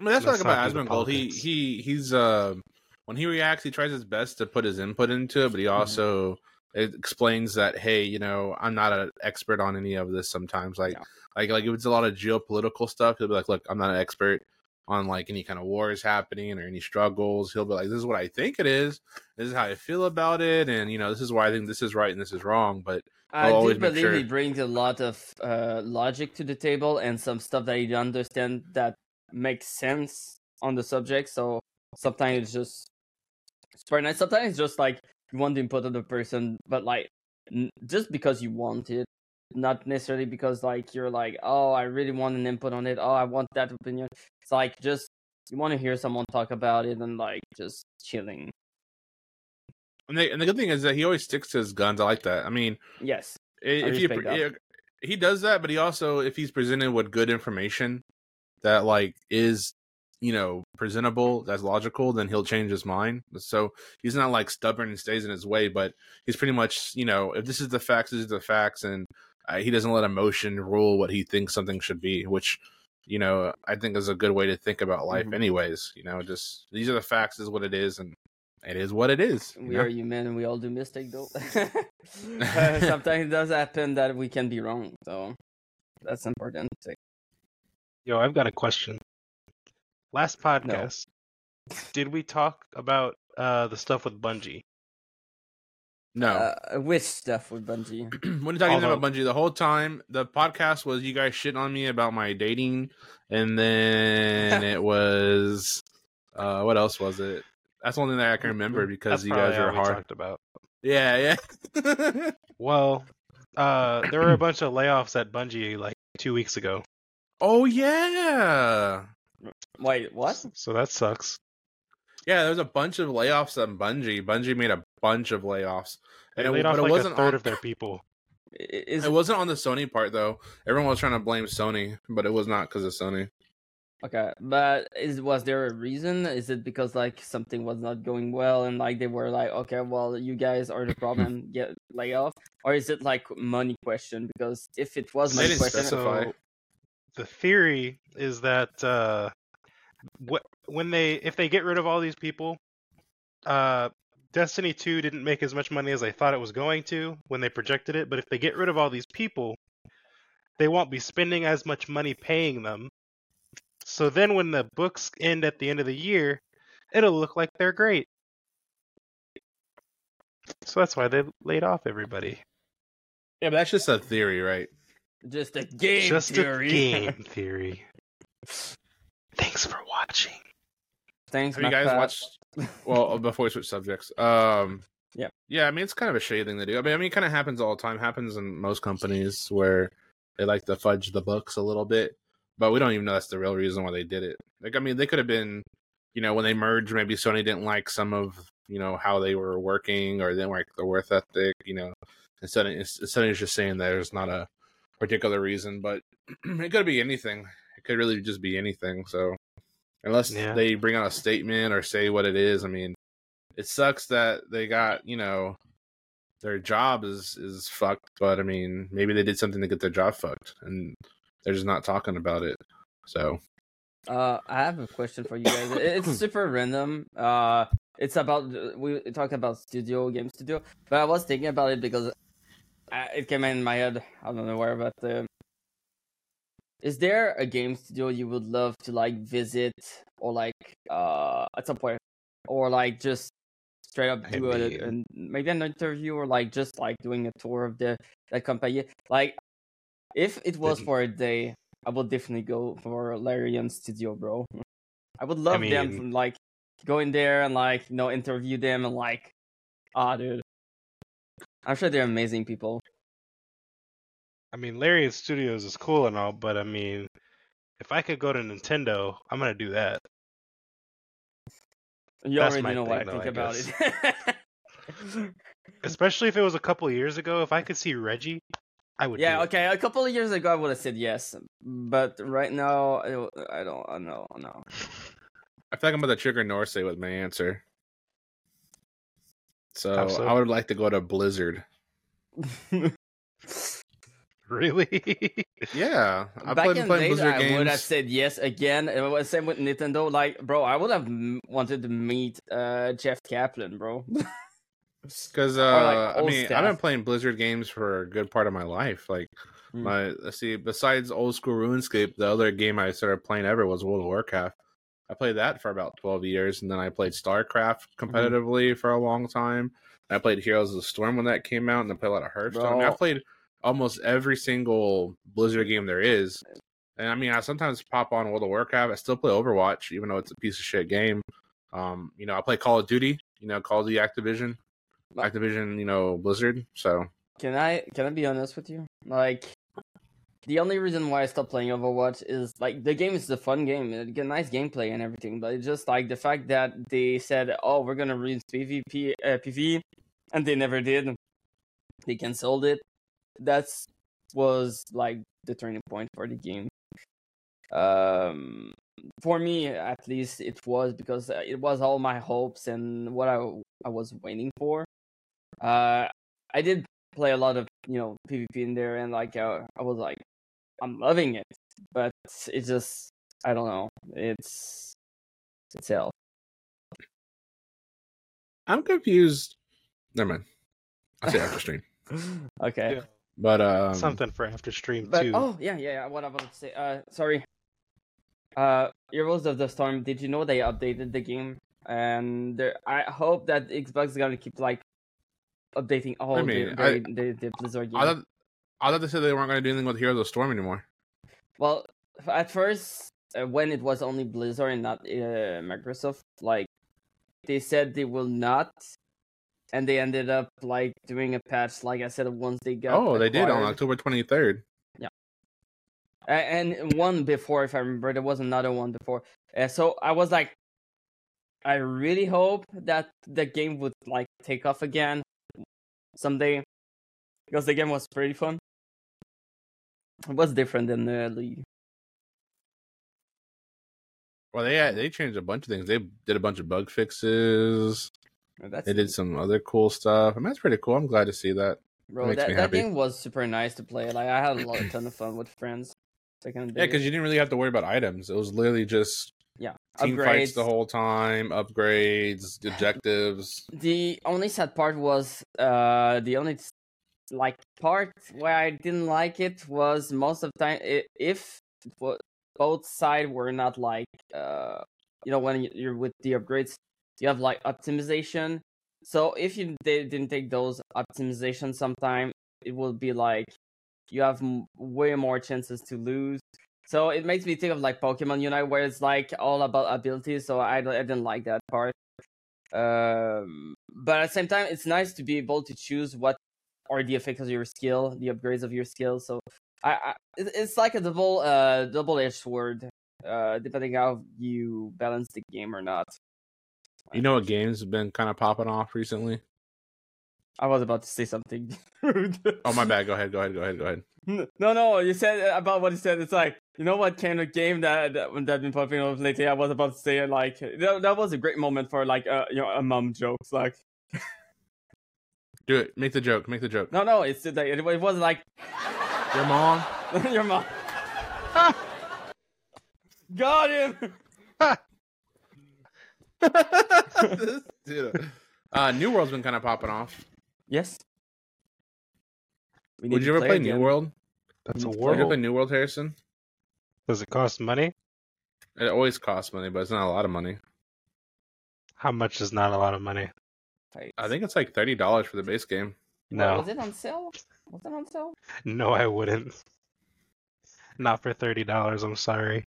I mean, that's what I Let's like not about the Asmongold. He politics. he he's uh when he reacts, he tries his best to put his input into it, but he Mm-hmm. also it explains that hey, you know, I'm not an expert on any of this. Sometimes, like Yeah. like like if it's a lot of geopolitical stuff, he'll be like, look, I'm not an expert on like any kind of wars happening or any struggles. He'll be like, this is what I think it is. This is how I feel about it, and you know, this is why I think this is right and this is wrong. But I I'll do believe sure- he brings a lot of uh, logic to the table and some stuff that you understand that makes sense on the subject. So sometimes it's just it's very nice. Sometimes it's just like you want the input of the person, but like n- just because you want it, not necessarily because like you're like, oh, I really want an input on it. Oh, I want that opinion. It's like just you want to hear someone talk about it and like just chilling. And, they, and the good thing is that he always sticks to his guns. I like that. I mean, Yes. If you yeah, he does that but he also if he's presented with good information that like is you know presentable that's logical then he'll change his mind so he's not like stubborn and stays in his way but he's pretty much you know if this is the facts this is the facts and uh, he doesn't let emotion rule what he thinks something should be which you know i think is a good way to think about life Mhm. anyways you know just these are the facts is what it is and it is what it is We know? are human and we all do mistake though. Uh, sometimes it does happen that we can be wrong, so that's important. to say. yo, I've got a question. Last podcast, did we talk about uh the stuff with Bungie? no Uh, which stuff with Bungie? when you're talking Although- about Bungie, the whole time the podcast was you guys shitting on me about my dating, and then it was uh what else was it? That's the only thing that I can remember because That's you guys probably are hard. talked about. Yeah, yeah. Well, uh, there were a bunch of layoffs at Bungie like two weeks ago, oh yeah, Wait, what? so that sucks. yeah. There was a bunch of layoffs at Bungie. Bungie made a bunch of layoffs, They and it, laid off but it like a wasn't third on, of their people. Is It wasn't on the Sony part though. Everyone was trying to blame Sony, but it was not because of Sony. Okay, but is was there a reason? Is it because like something was not going well and like they were like, okay, well, you guys are the problem, get lay off, or is it like money question? Because if it was money question. So the theory is that uh, wh- when they if they get rid of all these people, uh, Destiny 2 didn't make as much money as I thought it was going to when they projected it. But if they get rid of all these people, they won't be spending as much money paying them. So then when the books end at the end of the year, it'll look like they're great. So that's why they laid off everybody. Yeah, but that's just a theory, right? just a game Just theory. a game theory. Thanks for watching. Thanks, Have you guys Matt. watched? Well, uh, before we switch subjects, um, Yeah. yeah. I mean, it's kind of a shady thing to do. I mean, I mean, it kind of happens all the time. Happens in most companies where they like to fudge the books a little bit, but we don't even know that's the real reason why they did it. Like, I mean, they could have been, you know, when they merged, maybe Sony didn't like some of, you know, how they were working or they didn't like the worth ethic, you know. Instead, instead of just saying that there's not a particular reason, but it could be anything. It could really just be anything. So unless Yeah. they bring out a statement or say what it is, I mean, it sucks that they got you know their job is is fucked. But I mean, maybe they did something to get their job fucked, and they're just not talking about it. So Uh, I have a question for you guys. It's super random. Uh, it's about we talked about studio game studio, but I was thinking about it because I, it came in my head. I don't know where, but uh, is there a game studio you would love to like visit or like uh at some point, or like just straight up I do a, mean- an- maybe an interview or like just like doing a tour of the that company? Like, if it was for a day, I would definitely go for Larian Studio, bro. I would love them mean- to like go in there and like you know interview them and like, ah, dude. I'm sure they're amazing people. I mean, Larian Studios is cool and all, but I mean, if I could go to Nintendo, I'm gonna do that. You That's already know what I though, think I about it. Especially if it was a couple years ago. If I could see Reggie, I would. yeah, okay. A couple of years ago, I would have said yes, but right now, I don't. I don't I know. No. I feel like I'm about to trigger Norsay with my answer. So, How so? I would like to go to Blizzard. Really? Yeah, I Back played in playing the days, Blizzard I games. would have said yes again. It was same with Nintendo. Like, bro, I would have m- wanted to meet uh, Jeff Kaplan, bro. Because Or, like, uh, I mean, I've been playing Blizzard games for a good part of my life. Like Mm. my let's see, besides old school RuneScape, the other game I started playing ever was World of Warcraft. I played that for about twelve years, and then I played StarCraft Mm-hmm. competitively for a long time. I played Heroes of the Storm when that came out, and I played a lot of Hearthstone. I, mean. I've played almost every single Blizzard game there is. And I mean, I sometimes pop on World of Warcraft. I still play Overwatch, even though it's a piece of shit game. Um, you know, I play Call of Duty. You know, Call of Duty Activision, Activision. You know, Blizzard. So Can I can I be honest with you? Like the only reason why I stopped playing Overwatch is like the game is a fun game, it get nice gameplay and everything, but it's just like the fact that they said, "Oh, we're gonna release PvP, uh, PvE," and they never did. They canceled it. That's was like the turning point for the game. Um, for me, at least, it was because uh, it was all my hopes and what I I was waiting for. Uh, I did play a lot of you know PvP in there, and like uh, I was like, I'm loving it, but it's just I don't know. It's it's hell. I'm confused. Never mind. I'll say after stream. okay, Yeah. But um, Something for after stream but too. oh yeah, yeah, yeah. What I wanted to say. Uh, sorry. Uh, Heroes of the Storm. Did you know they updated the game? And there, I hope that Xbox is gonna keep like updating all I mean, the, the, the, Blizzard games. I thought I thought they said they weren't going to do anything with Heroes of the Storm anymore. Well, at first, uh, when it was only Blizzard and not uh, Microsoft, like they said they will not, and they ended up like doing a patch. Like I said, once they got oh, they did on. October 23rd. A- and one before, if I remember, there was another one before. Uh, so I was like, I really hope that the game would like take off again someday, because the game was pretty fun. It was different than the League. Well, they they changed a bunch of things. They did a bunch of bug fixes. That's They did some other cool stuff. I mean, that's pretty cool. I'm glad to see that. Bro, that, me that game was super nice to play. Like I had a lot, ton of fun with friends. Back in the Yeah, because you didn't really have to worry about items. It was literally just team fights upgrades. the whole time, upgrades, objectives. The only sad part was uh the only like part where I didn't like it was most of the time if both side were not like uh you know when you're with the upgrades you have like optimization. So if you they didn't take those optimization sometime it will be like you have way more chances to lose. So it makes me think of like Pokemon Unite, where it's like all about abilities. So I, I didn't like that part. Um, but at the same time, it's nice to be able to choose what are the effects of your skill, the upgrades of your skill. So I, I it's like a double uh double edged sword, uh, depending how you balance the game or not. You know what games have been kind of popping off recently? I was about to say something. Oh, my bad. Go ahead. Go ahead. Go ahead. Go ahead. No, no, you said about what you said. It's like you know what kind of game that that that been popping up lately. I was about to say it like that, that was a great moment for like uh, you know a mom jokes. Like Do it. Make the joke. Make the joke. no, no, it's like it, it was like Your mom. your mom. Got him. Dude. Uh, New World's been kind of popping off. Yes. We need Would you ever play again. New World? That's a Would Would you ever play New World, Harrison? Does it cost money? It always costs money, but it's not a lot of money. How much is not a lot of money? I think it's like thirty dollars for the base game. No, was it on sale? Was it on sale? no, I wouldn't. Not for thirty dollars. I'm sorry.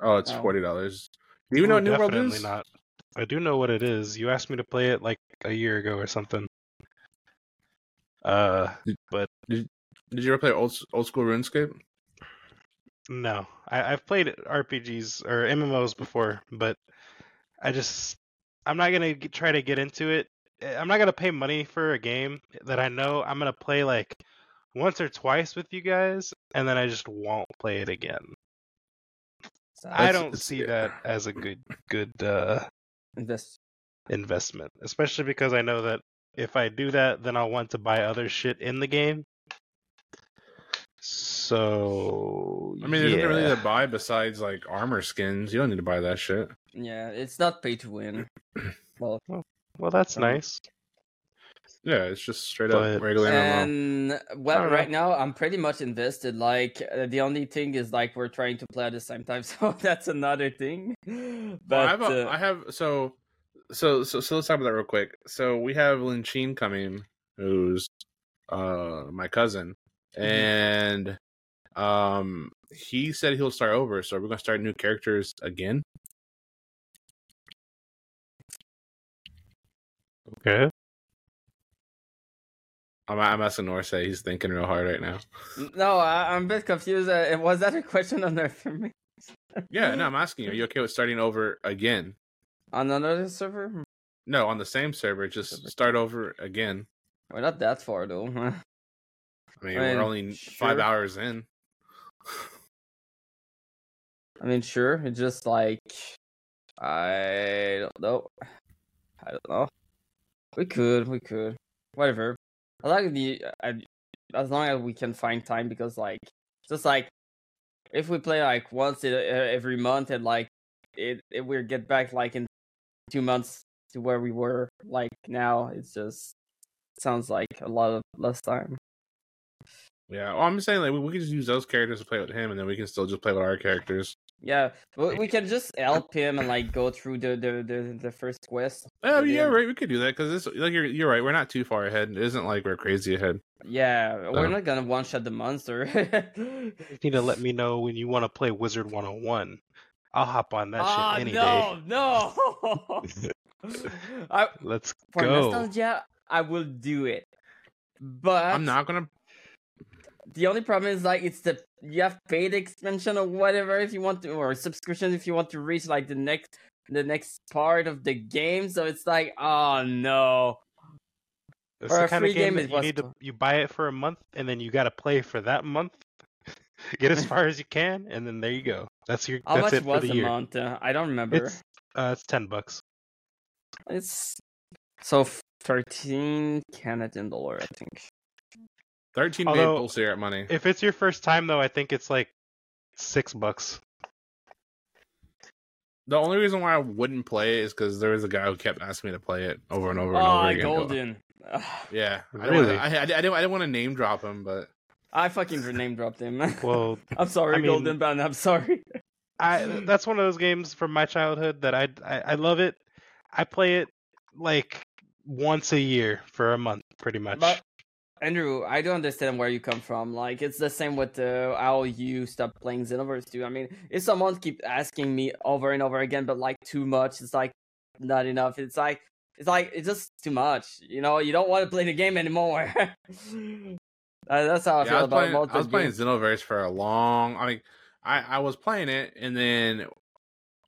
Oh, it's Oh. forty dollars. Do you oh, know Ooh, what New World definitely is? not. I do know what it is. You asked me to play it like a year ago or something. Uh, but Did you ever play old old school RuneScape? no, I, I've played RPGs or MMOs before, but I just I'm not gonna get, try to get into it. Eh, I'm not gonna pay money for a game that I know I'm gonna play like once or twice with you guys, and then I just won't play it again. I don't it's- see that as a good good uh, Invest. investment, especially because I know that if I do that, then I'll want to buy other shit in the game. So I mean, there's nothing really to buy besides like armor skins. You don't need to buy that shit. Yeah, it's not pay to win. Well, well, that's Um, nice. Yeah, it's just straight But- up regular MMO. and well, right know. now I'm pretty much invested. Like uh, the only thing is like we're trying to play at the same time, so that's another thing. Well, But I have, a, uh, I have so so so so let's talk about that real quick. So we have Lin Chin coming, who's uh my cousin, Mm-hmm. and um he said he'll start over. So we're gonna start new characters again. Okay. I'm I'm asking Norsay. He's thinking real hard right now. no, I, I'm a bit confused. Uh, was that a question on there for me Yeah, no, I'm asking you. Are you okay with starting over again? On another server? No, on the same server. Just start over again. We're not that far though. I mean, I mean, we're only five hours in. I mean, sure. It's just like I don't know. I don't know. We could, we could, whatever. I like the I, as long as we can find time because like just like if we play like once uh, every month and like it, it we get back like in two months to where we were like now it's just sounds like a lot of less time. Yeah, well, I'm saying like we, we can just use those characters to play with him, and then we can still just play with our characters. Yeah, we, we can just help him and like go through the the the, the first quest. Oh yeah, then- right. We could do that because it's like you're you're right. We're not too far ahead. It isn't like we're crazy ahead. Yeah, we're Uh. not gonna one shot the monster. You need to let me know when you want to play Wizard 101. I'll hop on that Ah, shit any no, no. I. Let's for go. nostalgia, I will do it. But I'm not gonna. The only problem is like it's the you have paid expansion or whatever if you want to, or subscription if you want to reach like the next the next part of the game. So it's like, oh no. It's for the a kind free of game game, that you need to you buy it for a month and then you got to play for that month. Get as far as you can, and then there you go. That's your. How that's much it was for the a year. month? Uh, I don't remember. It's uh, it's ten bucks. It's so thirteen Canadian dollar, I think. Thirteen Although- maple syrup money. If it's your first time though, I think it's like six bucks. The only reason why I wouldn't play it is because there was a guy who kept asking me to play it over and over and Oh, over again. golden. Yeah, I Really? Really? I, I, I didn't. I didn't want to name drop him, but I fucking name dropped him. Well, I'm sorry, I mean- Golden Band. I'm sorry. I that's one of those games from my childhood that I, I I love it. I play it like once a year for a month, pretty much. But Andrew, I don't understand where you come from. Like it's the same with uh, how you stopped playing Xenoverse 2. I mean, if someone keep asking me over and over again, but like too much, it's like not enough. It's like it's like it's just too much. You know, you don't want to play the game anymore. Uh, that's how I yeah, feel I about playing. I was playing. Xenoverse for a long. I mean, I I was playing it, and then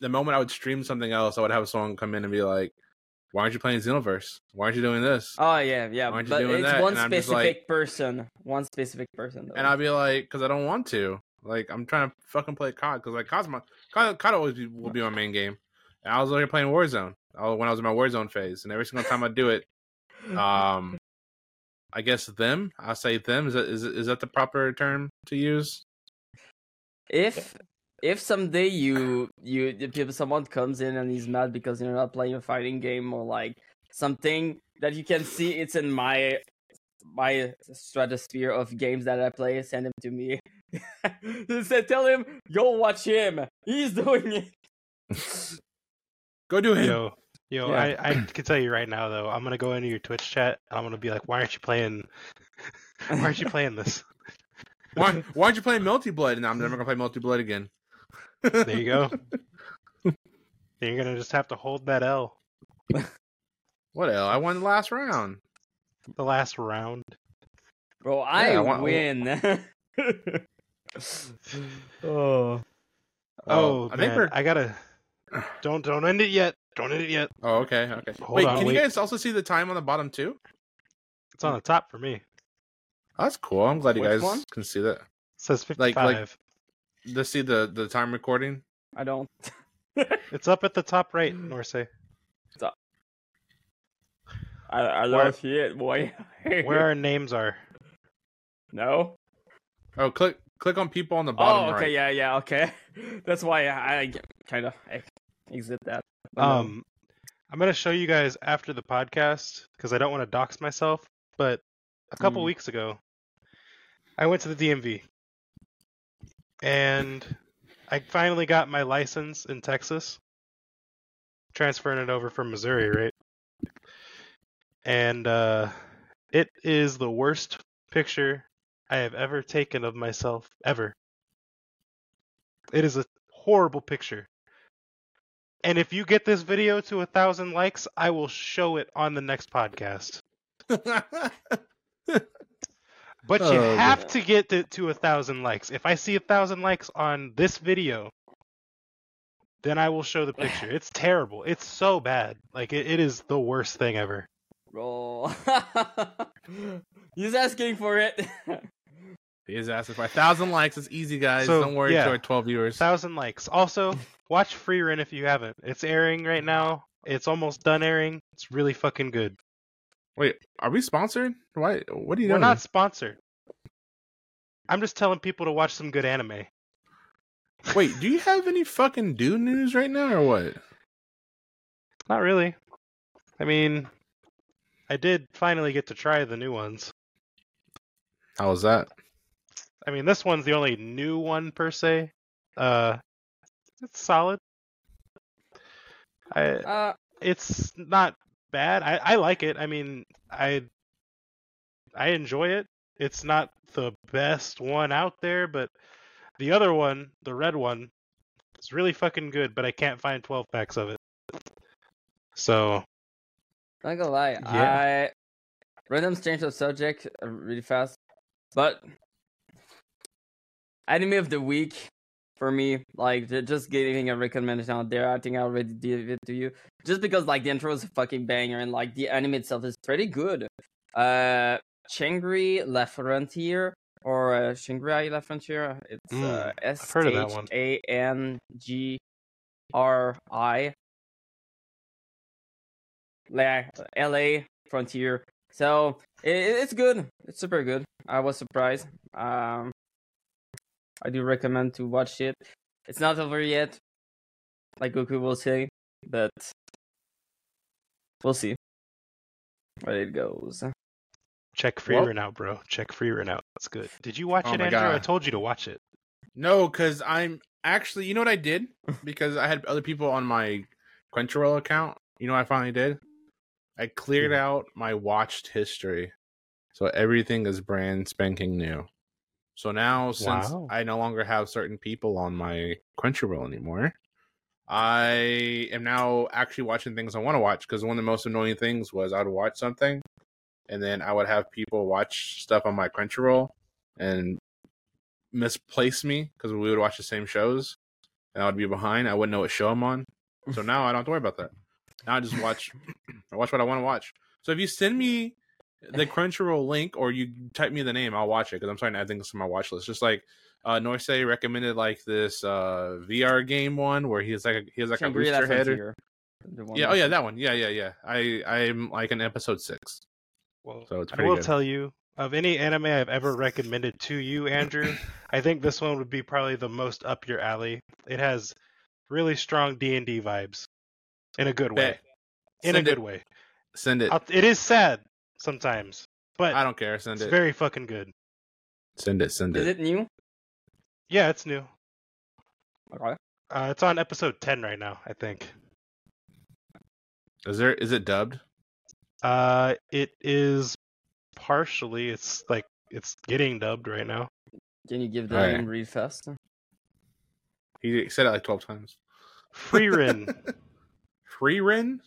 the moment I would stream something else, I would have someone come in and be like, "Why aren't you playing Xenoverse? Why aren't you doing this?" Oh yeah, yeah, Why aren't you but doing it's that? one And specific like- person. One specific person. Though. And I'd be like, because I don't want to. Like, I'm trying to fucking play COD. Because, like, COD's my, COD, COD always be, will be my main game. And I was here playing Warzone I when I was in my Warzone phase. And every single time I do it, um, I guess them, I say them. Is that, is, is that the proper term to use? if if someday you you if someone comes in and he's mad because you're not playing a fighting game or like something that you can see it's in my my stratosphere of games that I play, send him to me. Say, tell him, go watch him. He's doing it. Go do it. Yo, yo, Yeah. I, I can tell you right now though, I'm gonna go into your Twitch chat and I'm gonna be like, why aren't you playing? Why aren't you playing this? Why, why aren't you playing Melty Blood? And I'm never going to play Melty Blood again. There you go. You're gonna just have to hold that L What L? I won the last round. the last round. Bro, I, I want- win. oh. Oh, I think man, we're. I gotta. Don't don't end it yet. Don't end it yet. Oh, okay, okay. Hold wait, on, can wait. you guys also see the time on the bottom too? It's on the top for me. Oh, that's cool. I'm glad you guys one? can see that. says Like- 55. like- To see the the time recording. I don't. It's up at the top right, Norsay. I, I Where- see it, boy. Where our names are. No? Oh, click click on people on the bottom Oh, okay, right. yeah, yeah, okay. That's why I, I kind of exit that. Um, I'm gonna show you guys after the podcast because I don't want to dox myself. But a couple Mm. weeks ago, I went to the DMV, and I finally got my license in Texas, transferring it over from Missouri, right? And uh, it is the worst picture I have ever taken of myself ever. It is a horrible picture. And if you get this video to a thousand likes, I will show it on the next podcast. But you Oh, have God. to get it to a thousand likes. If I see a thousand likes on this video, then I will show the picture. It's terrible. It's so bad. Like it, it is the worst thing ever. Roll. He's asking for it. he is asking for a thousand likes. It's easy, guys. So, Don't worry yeah. to our twelve viewers. Thousand likes. Also, watch Frieren if you haven't. It's airing right now. It's almost done airing. It's really fucking good. Wait, are we sponsored? Why? What are you We're doing? not sponsored. I'm just telling people to watch some good anime. Wait, do you have any fucking dude news right now or what? Not really. I mean, I did finally get to try the new ones. How was that? I mean, this one's the only new one per se. Uh, it's solid. I uh, it's not bad. I I like it. I mean, I I enjoy it. It's not the best one out there, but the other one, the red one, is really fucking good. But I can't find 12 packs of it. So not gonna lie. Yeah. I change of subject uh, really fast, but anime of the week for me, like just giving a recommendation out there. I think I already did it to you, just because like the intro is a fucking banger and like the anime itself is pretty good. Uh, Shangri La Frontier or uh, Shangri La Frontier. It's Mm, uh, S of that one. A N G R I. La L.A. Frontier. So it, it's good. It's super good. I was surprised. Um, I do recommend to watch it. It's not over yet, like Goku will say, but we'll see where it goes. check free Well- run out, bro. Check Frieren out. That's good. Did you watch Oh it, my Andrew? I told you to watch it. No, because I'm actually. You know what I did? Because I had other people on my Crunchyroll account. You know what I finally did? I cleared Hmm. out my watched history, so everything is brand spanking new. So now, since Wow. I no longer have certain people on my Crunchyroll anymore, I am now actually watching things I want to watch. Because one of the most annoying things was I would watch something, and then I would have people watch stuff on my Crunchyroll and misplace me because we would watch the same shows, and I would be behind. I wouldn't know what show I'm on. So now I don't have to worry about that. Now I just watch. I watch what I want to watch. So if you send me the Crunchyroll link or you type me the name, I'll watch it because I'm starting to add things to my watch list. Just like uh Norsay recommended like this uh VR game one where he's like a, he has like Shangri-La a booster head. or- Frontier. the one Yeah, oh yeah, that one. Yeah, yeah, yeah. I I'm like in episode six, Well, so it's I will good. tell you of any anime I've ever recommended to you, Andrew. I think this one would be probably the most up your alley. It has really strong D and D vibes, in a good way. Bet. In Send a good it. way. Send it. I'll, it is sad sometimes, but I don't care. Send it's it. very fucking good. Send it. Send Is it. it new? Yeah, it's new. Okay. Uh, it's on episode ten right now, I think. Is there? Is it dubbed? Uh, it is partially. It's like it's getting dubbed right now. Can you give the Alright. name real fast? He said it like twelve times. Frieren. Frieren?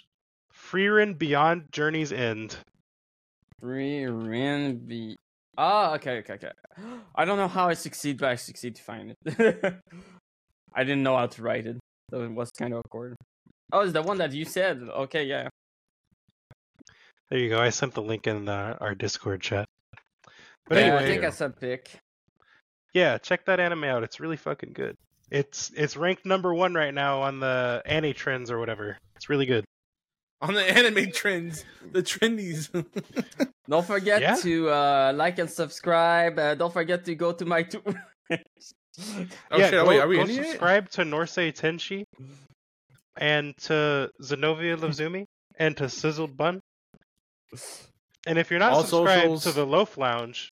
Frieren Beyond Journey's End. Frieren B. Oh, okay, okay, okay. I don't know how I succeed, but I succeed to find it. I didn't know how to write it, so it was kind of awkward. Oh, it's the one that you said. Okay, yeah. There you go. I sent the link in uh, our Discord chat. But yeah, anyway, I think I said pick. yeah, check that anime out. It's really fucking good. It's it's ranked number one right now on the Annie Trends or whatever. It's really good. On the anime trends, the trendies. Don't forget Yeah. to uh, like and subscribe. Uh, don't forget to go to my two. oh yeah, shit! go, wait, are we go in it? subscribe to Norsei Tenshi and to Zenobia Lozumi and to Sizzled Bun. And if you're not All subscribed socials. to the Loaf Lounge,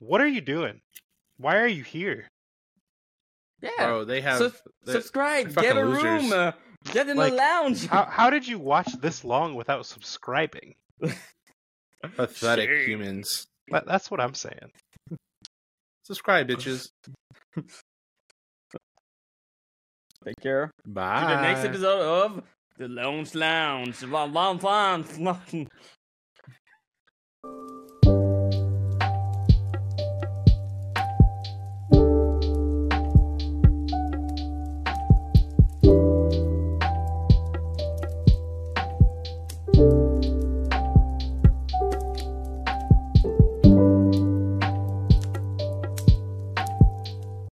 what are you doing? Why are you here? yeah. Bro, they have Sub- they- subscribe. Get a fucking room. Uh, get in Like, the lounge. How how did you watch this long without subscribing? pathetic Shame. humans. That, that's what I'm saying. Subscribe, bitches. Take care. Bye. To the next episode of the Lounge Lounge. One, one, one.